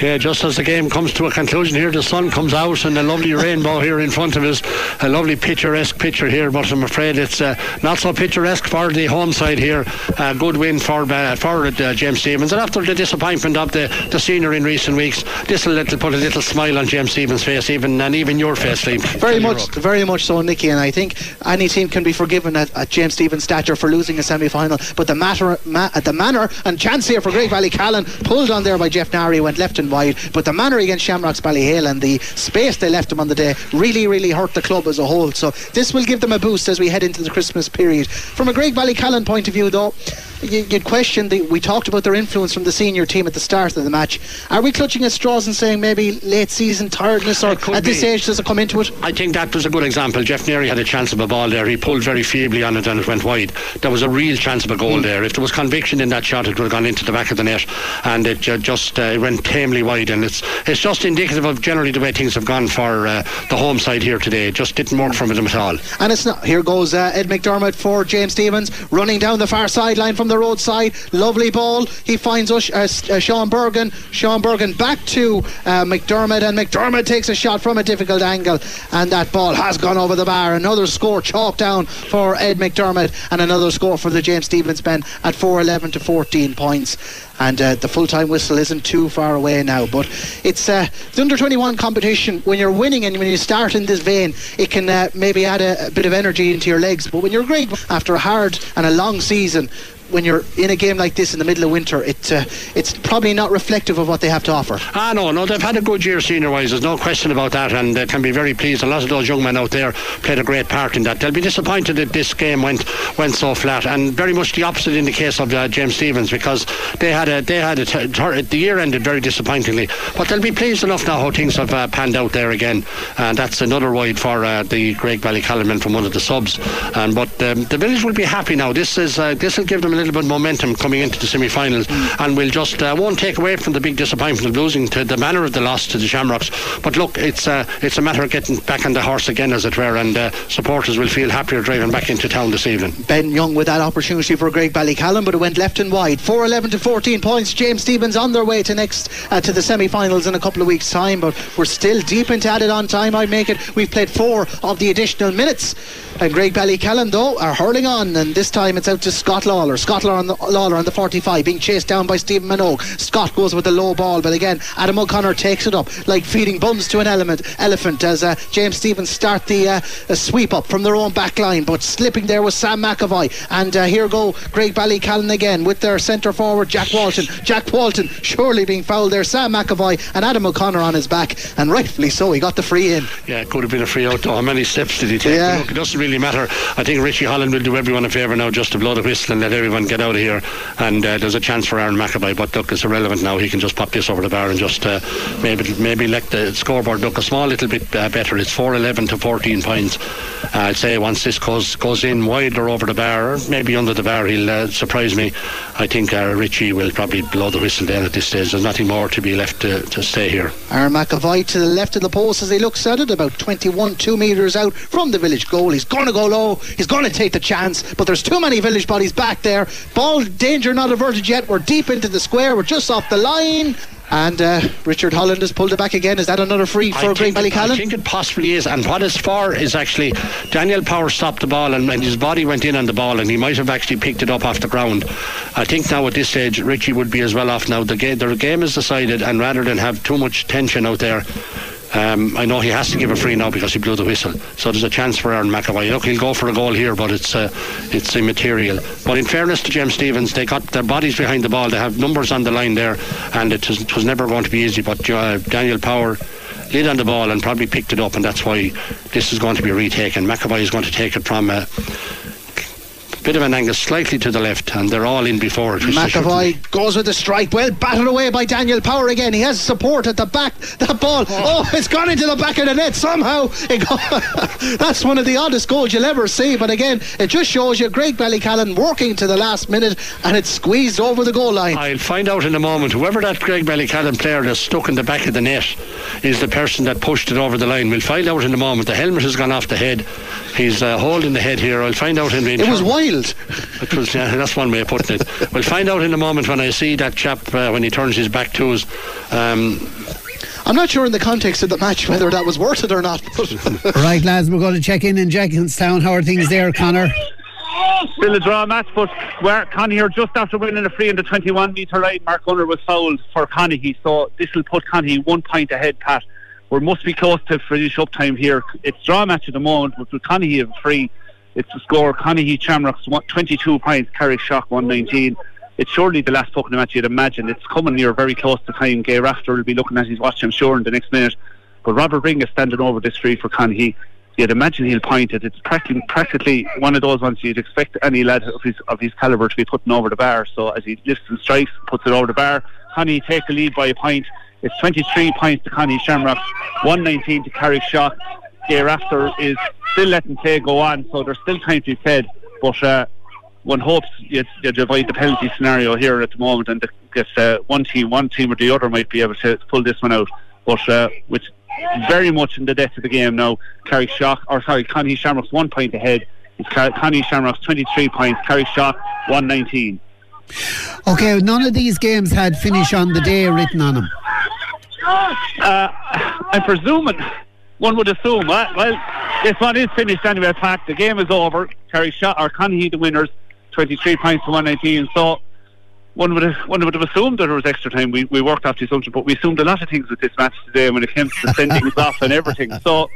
Yeah, just as the game comes to a conclusion here, the sun comes out and a lovely rainbow here in front of us. A lovely picturesque picture here, but I'm afraid it's uh, not so picturesque for the home side here. A good win for uh, for uh, James Stephens, And after the disappointment of the, the senior in recent weeks, this will put a little smile on James Stephens' face, even and even your face, Liam. Very much, very much so, Nicky. And I think any team can be forgiven at, at James Stephens' stature for losing a semi-final. But the matter, ma- the manner and chance here for Graigue Ballycallan pulled on there by Jeff Nari went left and wide. But the manner against Shamrocks Ballyhale and the space they left them on the day really, really hurt the club as a whole. So this will give them a boost as we head into the Christmas period. From a Graigue Ballycallan point of view, though, you, would question the. We talked about their influence from the senior team at the start of the match. Are we clutching at straws and saying maybe late season tiredness, or at this age does it come into it? I think that was a good example. Jeff Neary had a chance of a ball there. He pulled very feebly on it and it went wide. There was a real chance of a goal mm. there. If there was conviction in that shot, it would have gone into the back of the net, and it just uh, went tamely wide. And it's it's just indicative of generally the way things have gone for uh, the home side here today. It just didn't work for them at all. And it's not. Here goes uh, Ed McDermott for James Stephens, running down the far sideline from the roadside. Lovely ball. He finds us, uh, uh, Sean Bergen. Sean Bergen back to uh, McDermott, and McDermott takes a shot from a difficult angle, and that ball has gone over the bar. Another score chalked down for Ed McDermott, and another score for the James Stephens men at 4-11 to 14 points and uh, the full time whistle isn't too far away now. But it's uh, the under 21 competition. When you're winning and when you start in this vein, it can uh, maybe add a, a, bit of energy into your legs. But when you're great after a hard and a long season, when you're in a game like this in the middle of winter, it, uh, it's probably not reflective of what they have to offer. Ah, no, no, they've had a good year senior wise, there's no question about that, and they can be very pleased. A lot of those young men out there played a great part in that. They'll be disappointed that this game went went so flat, and very much the opposite in the case of uh, James Stephens because they had a they had the year ended very disappointingly, but they'll be pleased enough now how things have uh, panned out there again, and that's another wide for uh, the Graigue Ballycallan from one of the subs. And but um, the village will be happy now. This is uh, this will give them little bit of momentum coming into the semi-finals, and we'll just uh, won't take away from the big disappointment of losing to the manner of the loss to the Shamrocks. But look, it's uh, it's a matter of getting back on the horse again, as it were, and uh, supporters will feel happier driving back into town this evening. Ben Young with that opportunity for Graigue Ballycallan, but it went left and wide. 4-11 to 14 points. James Stephens on their way to next uh, to the semi-finals in a couple of weeks' time, but we're still deep into added on time. I make it. We've played four of the additional minutes. And Graigue Ballycallan, though, are hurling on, and this time it's out to Scott Lawler. Scott Lawler on the, Lawler on the 45, being chased down by Stephen Minogue. Scott goes with the low ball, but again, Adam O'Connor takes it up like feeding buns to an element, elephant as uh, James Stephens start the uh, sweep up from their own back line, but slipping there was Sam McAvoy. And uh, here go Graigue Ballycallan again with their centre forward, Jack Walton. Jack Walton surely being fouled there. Sam McAvoy and Adam O'Connor on his back, and rightfully so, he got the free in. Yeah, it could have been a free out, though. How many steps did he take? Yeah. Look, it doesn't really really matter. I think Richie Holland will do everyone a favour now just to blow the whistle and let everyone get out of here. And uh, there's a chance for Aaron McAvoy, but look, it's irrelevant now. He can just pop this over the bar and just uh, maybe maybe let the scoreboard look a small little bit uh, better. It's 4-11 to 14 points. I'd say once this goes goes in wide or over the bar, maybe under the bar, he'll uh, surprise me. I think uh, Richie will probably blow the whistle then at this stage. There's nothing more to be left to, to stay here. Aaron McAvoy to the left of the post as he looks at it, about 21, 2 metres out from the village goal. He's going to go low. He's going to take the chance, but there's too many village bodies back there. Ball danger not averted yet. We're deep into the square. We're just off the line. And uh, Richard Holland has pulled it back again. Is that another free for Graigue Ballycallan? I think it possibly is. And what it's for is actually Daniel Power stopped the ball and, and his body went in on the ball and he might have actually picked it up off the ground. I think now at this stage Richie would be as well off now. The game, the game is decided, and rather than have too much tension out there, um, I know he has to give a free now because he blew the whistle. So there's a chance for Aaron McAvoy. Look, he'll go for a goal here, but it's uh, it's immaterial. But in fairness to James Stephens, they got their bodies behind the ball. They have numbers on the line there, and it was, it was never going to be easy. But uh, Daniel Power lid on the ball and probably picked it up, and that's why this is going to be retaken. McAvoy is going to take it from. Uh, bit of an angle slightly to the left, and they're all in before it. McAvoy goes with the strike, well battered away by Daniel Power again. He has support at the back. That ball, oh, oh it's gone into the back of the net somehow. That's one of the oddest goals you'll ever see. But again, it just shows you Graigue Ballycallan working to the last minute, and it's squeezed over the goal line. I'll find out in a moment. Whoever that Graigue Ballycallan player that's stuck in the back of the net is the person that pushed it over the line. We'll find out in a moment. The helmet has gone off the head. He's uh, holding the head here. I'll find out in. It was wild. It was, yeah, that's one way of putting it. We'll find out in a moment when I see that chap uh, when he turns his back to us. Um, I'm not sure in the context of the match whether that was worth it or not. right, lads, we're going to check in in Jenkinstown. How are things there, Connor? Still a draw match, but where Connie just after winning a free in the 21 metre line, Mark Gunner was fouled for Connie. So this will put Connie one point ahead, Pat. We must be close to finish up time here. It's draw match at the moment, but with Connie have free, it's the score. Connie Shamrocks 22 points, Carrickshock 119. It's surely the last puck in the match you'd imagine. It's coming near very close to time. Gay Rafter will be looking at his watch, I'm sure, in the next minute. But Robert Ring is standing over this free for Connie. You'd imagine he'll point it. It's practically, practically one of those ones you'd expect any lad of his of his calibre to be putting over the bar. So as he lifts and strikes, puts it over the bar, Connie take the lead by a point. It's 23 points to Connie Shamrocks, 119 to Carrickshock. Thereafter is still letting play go on, so there's still time to be fed. But uh, one hopes you, you divide the penalty scenario here at the moment, and guess uh, one team, one team or the other might be able to, pull this one out. But uh, with very much in the depth of the game now, Carrickshock, or sorry, Connie Shamrocks one point ahead. It's Connie Shamrocks 23 points, Carrickshock 119. Okay, none of these games had finish on the day written on them. Uh, I'm presuming, one would assume, uh, well, this one is finished anyway, Pat. The game is over. Carrickshock, or Connie the winners, 23 points to 119. So one would have one would have assumed that there was extra time. We, we worked off the assumption, but we assumed a lot of things with this match today when it came to sending off and everything. So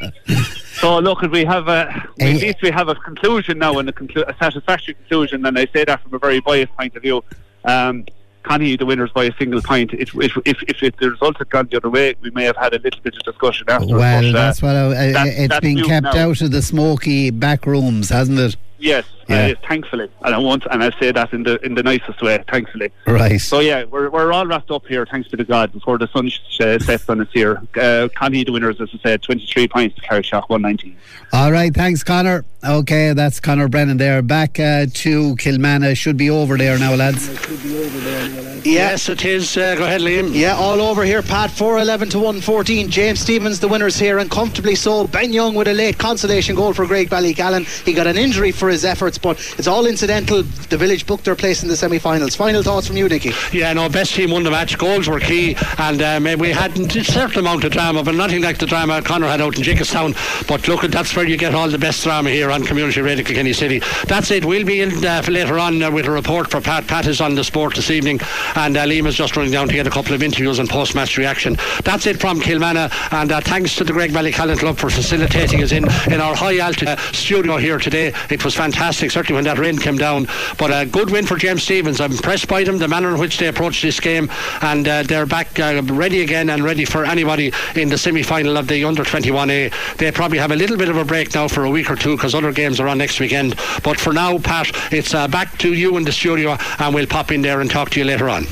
so look, we have a at least we have a conclusion now and a, conclu- a satisfactory conclusion, and I say that from a very biased point of view. Um, Connie the winners by a single point. If, if, if, if, the result had gone the other way, we may have had a little bit of discussion after. Well, but, uh, that's what I, that, it's been kept now. out of the smoky back rooms, hasn't it? Yes, yeah. uh, thankfully, and I want, and I say that in the in the nicest way, thankfully. Right. So yeah, we're we're all wrapped up here, thanks be to God, before the sun uh, sets on us here. Uh, Connie, the winners, as I said, twenty three points to Carrickshock, one nineteen. All right, thanks, Connor. Okay, that's Connor Brennan there. Back uh, to Kilmanagh. Should be over there now, lads. Yes, it is. Uh, go ahead, Liam. Yeah, all over here, Pat. 411 to 114. James Stephens, the winners here, and comfortably so. Ben Young with a late consolation goal for Graigue Ballycallan. He got an injury for his efforts, but it's all incidental. The village booked their place in the semi finals. Final thoughts from you, Nicky? Yeah, no, best team won the match. Goals were key, and um, we had a certain amount of drama, but nothing like the drama Connor had out in Jenkinstown. But look, that's where you get all the best drama here on Community Radio Kilkenny City. That's it. We'll be in uh, later on uh, with a report for Pat. Pat is on the sport this evening, and uh, Liam is just running down to get a couple of interviews and post match reaction. That's it from Kilmanagh, and uh, thanks to the Graigue Ballycallan Club for facilitating us in, in our high altitude uh, studio here today. It was fantastic, certainly when that rain came down. But a good win for James Stephens. I'm impressed by them, the manner in which they approached this game, and uh, they're back uh, ready again and ready for anybody in the semi final of the under 21A. They probably have a little bit of a break now for a week or two because other games are on next weekend. But for now, Pat, it's uh, back to you in the studio, and we'll pop in there and talk to you later on.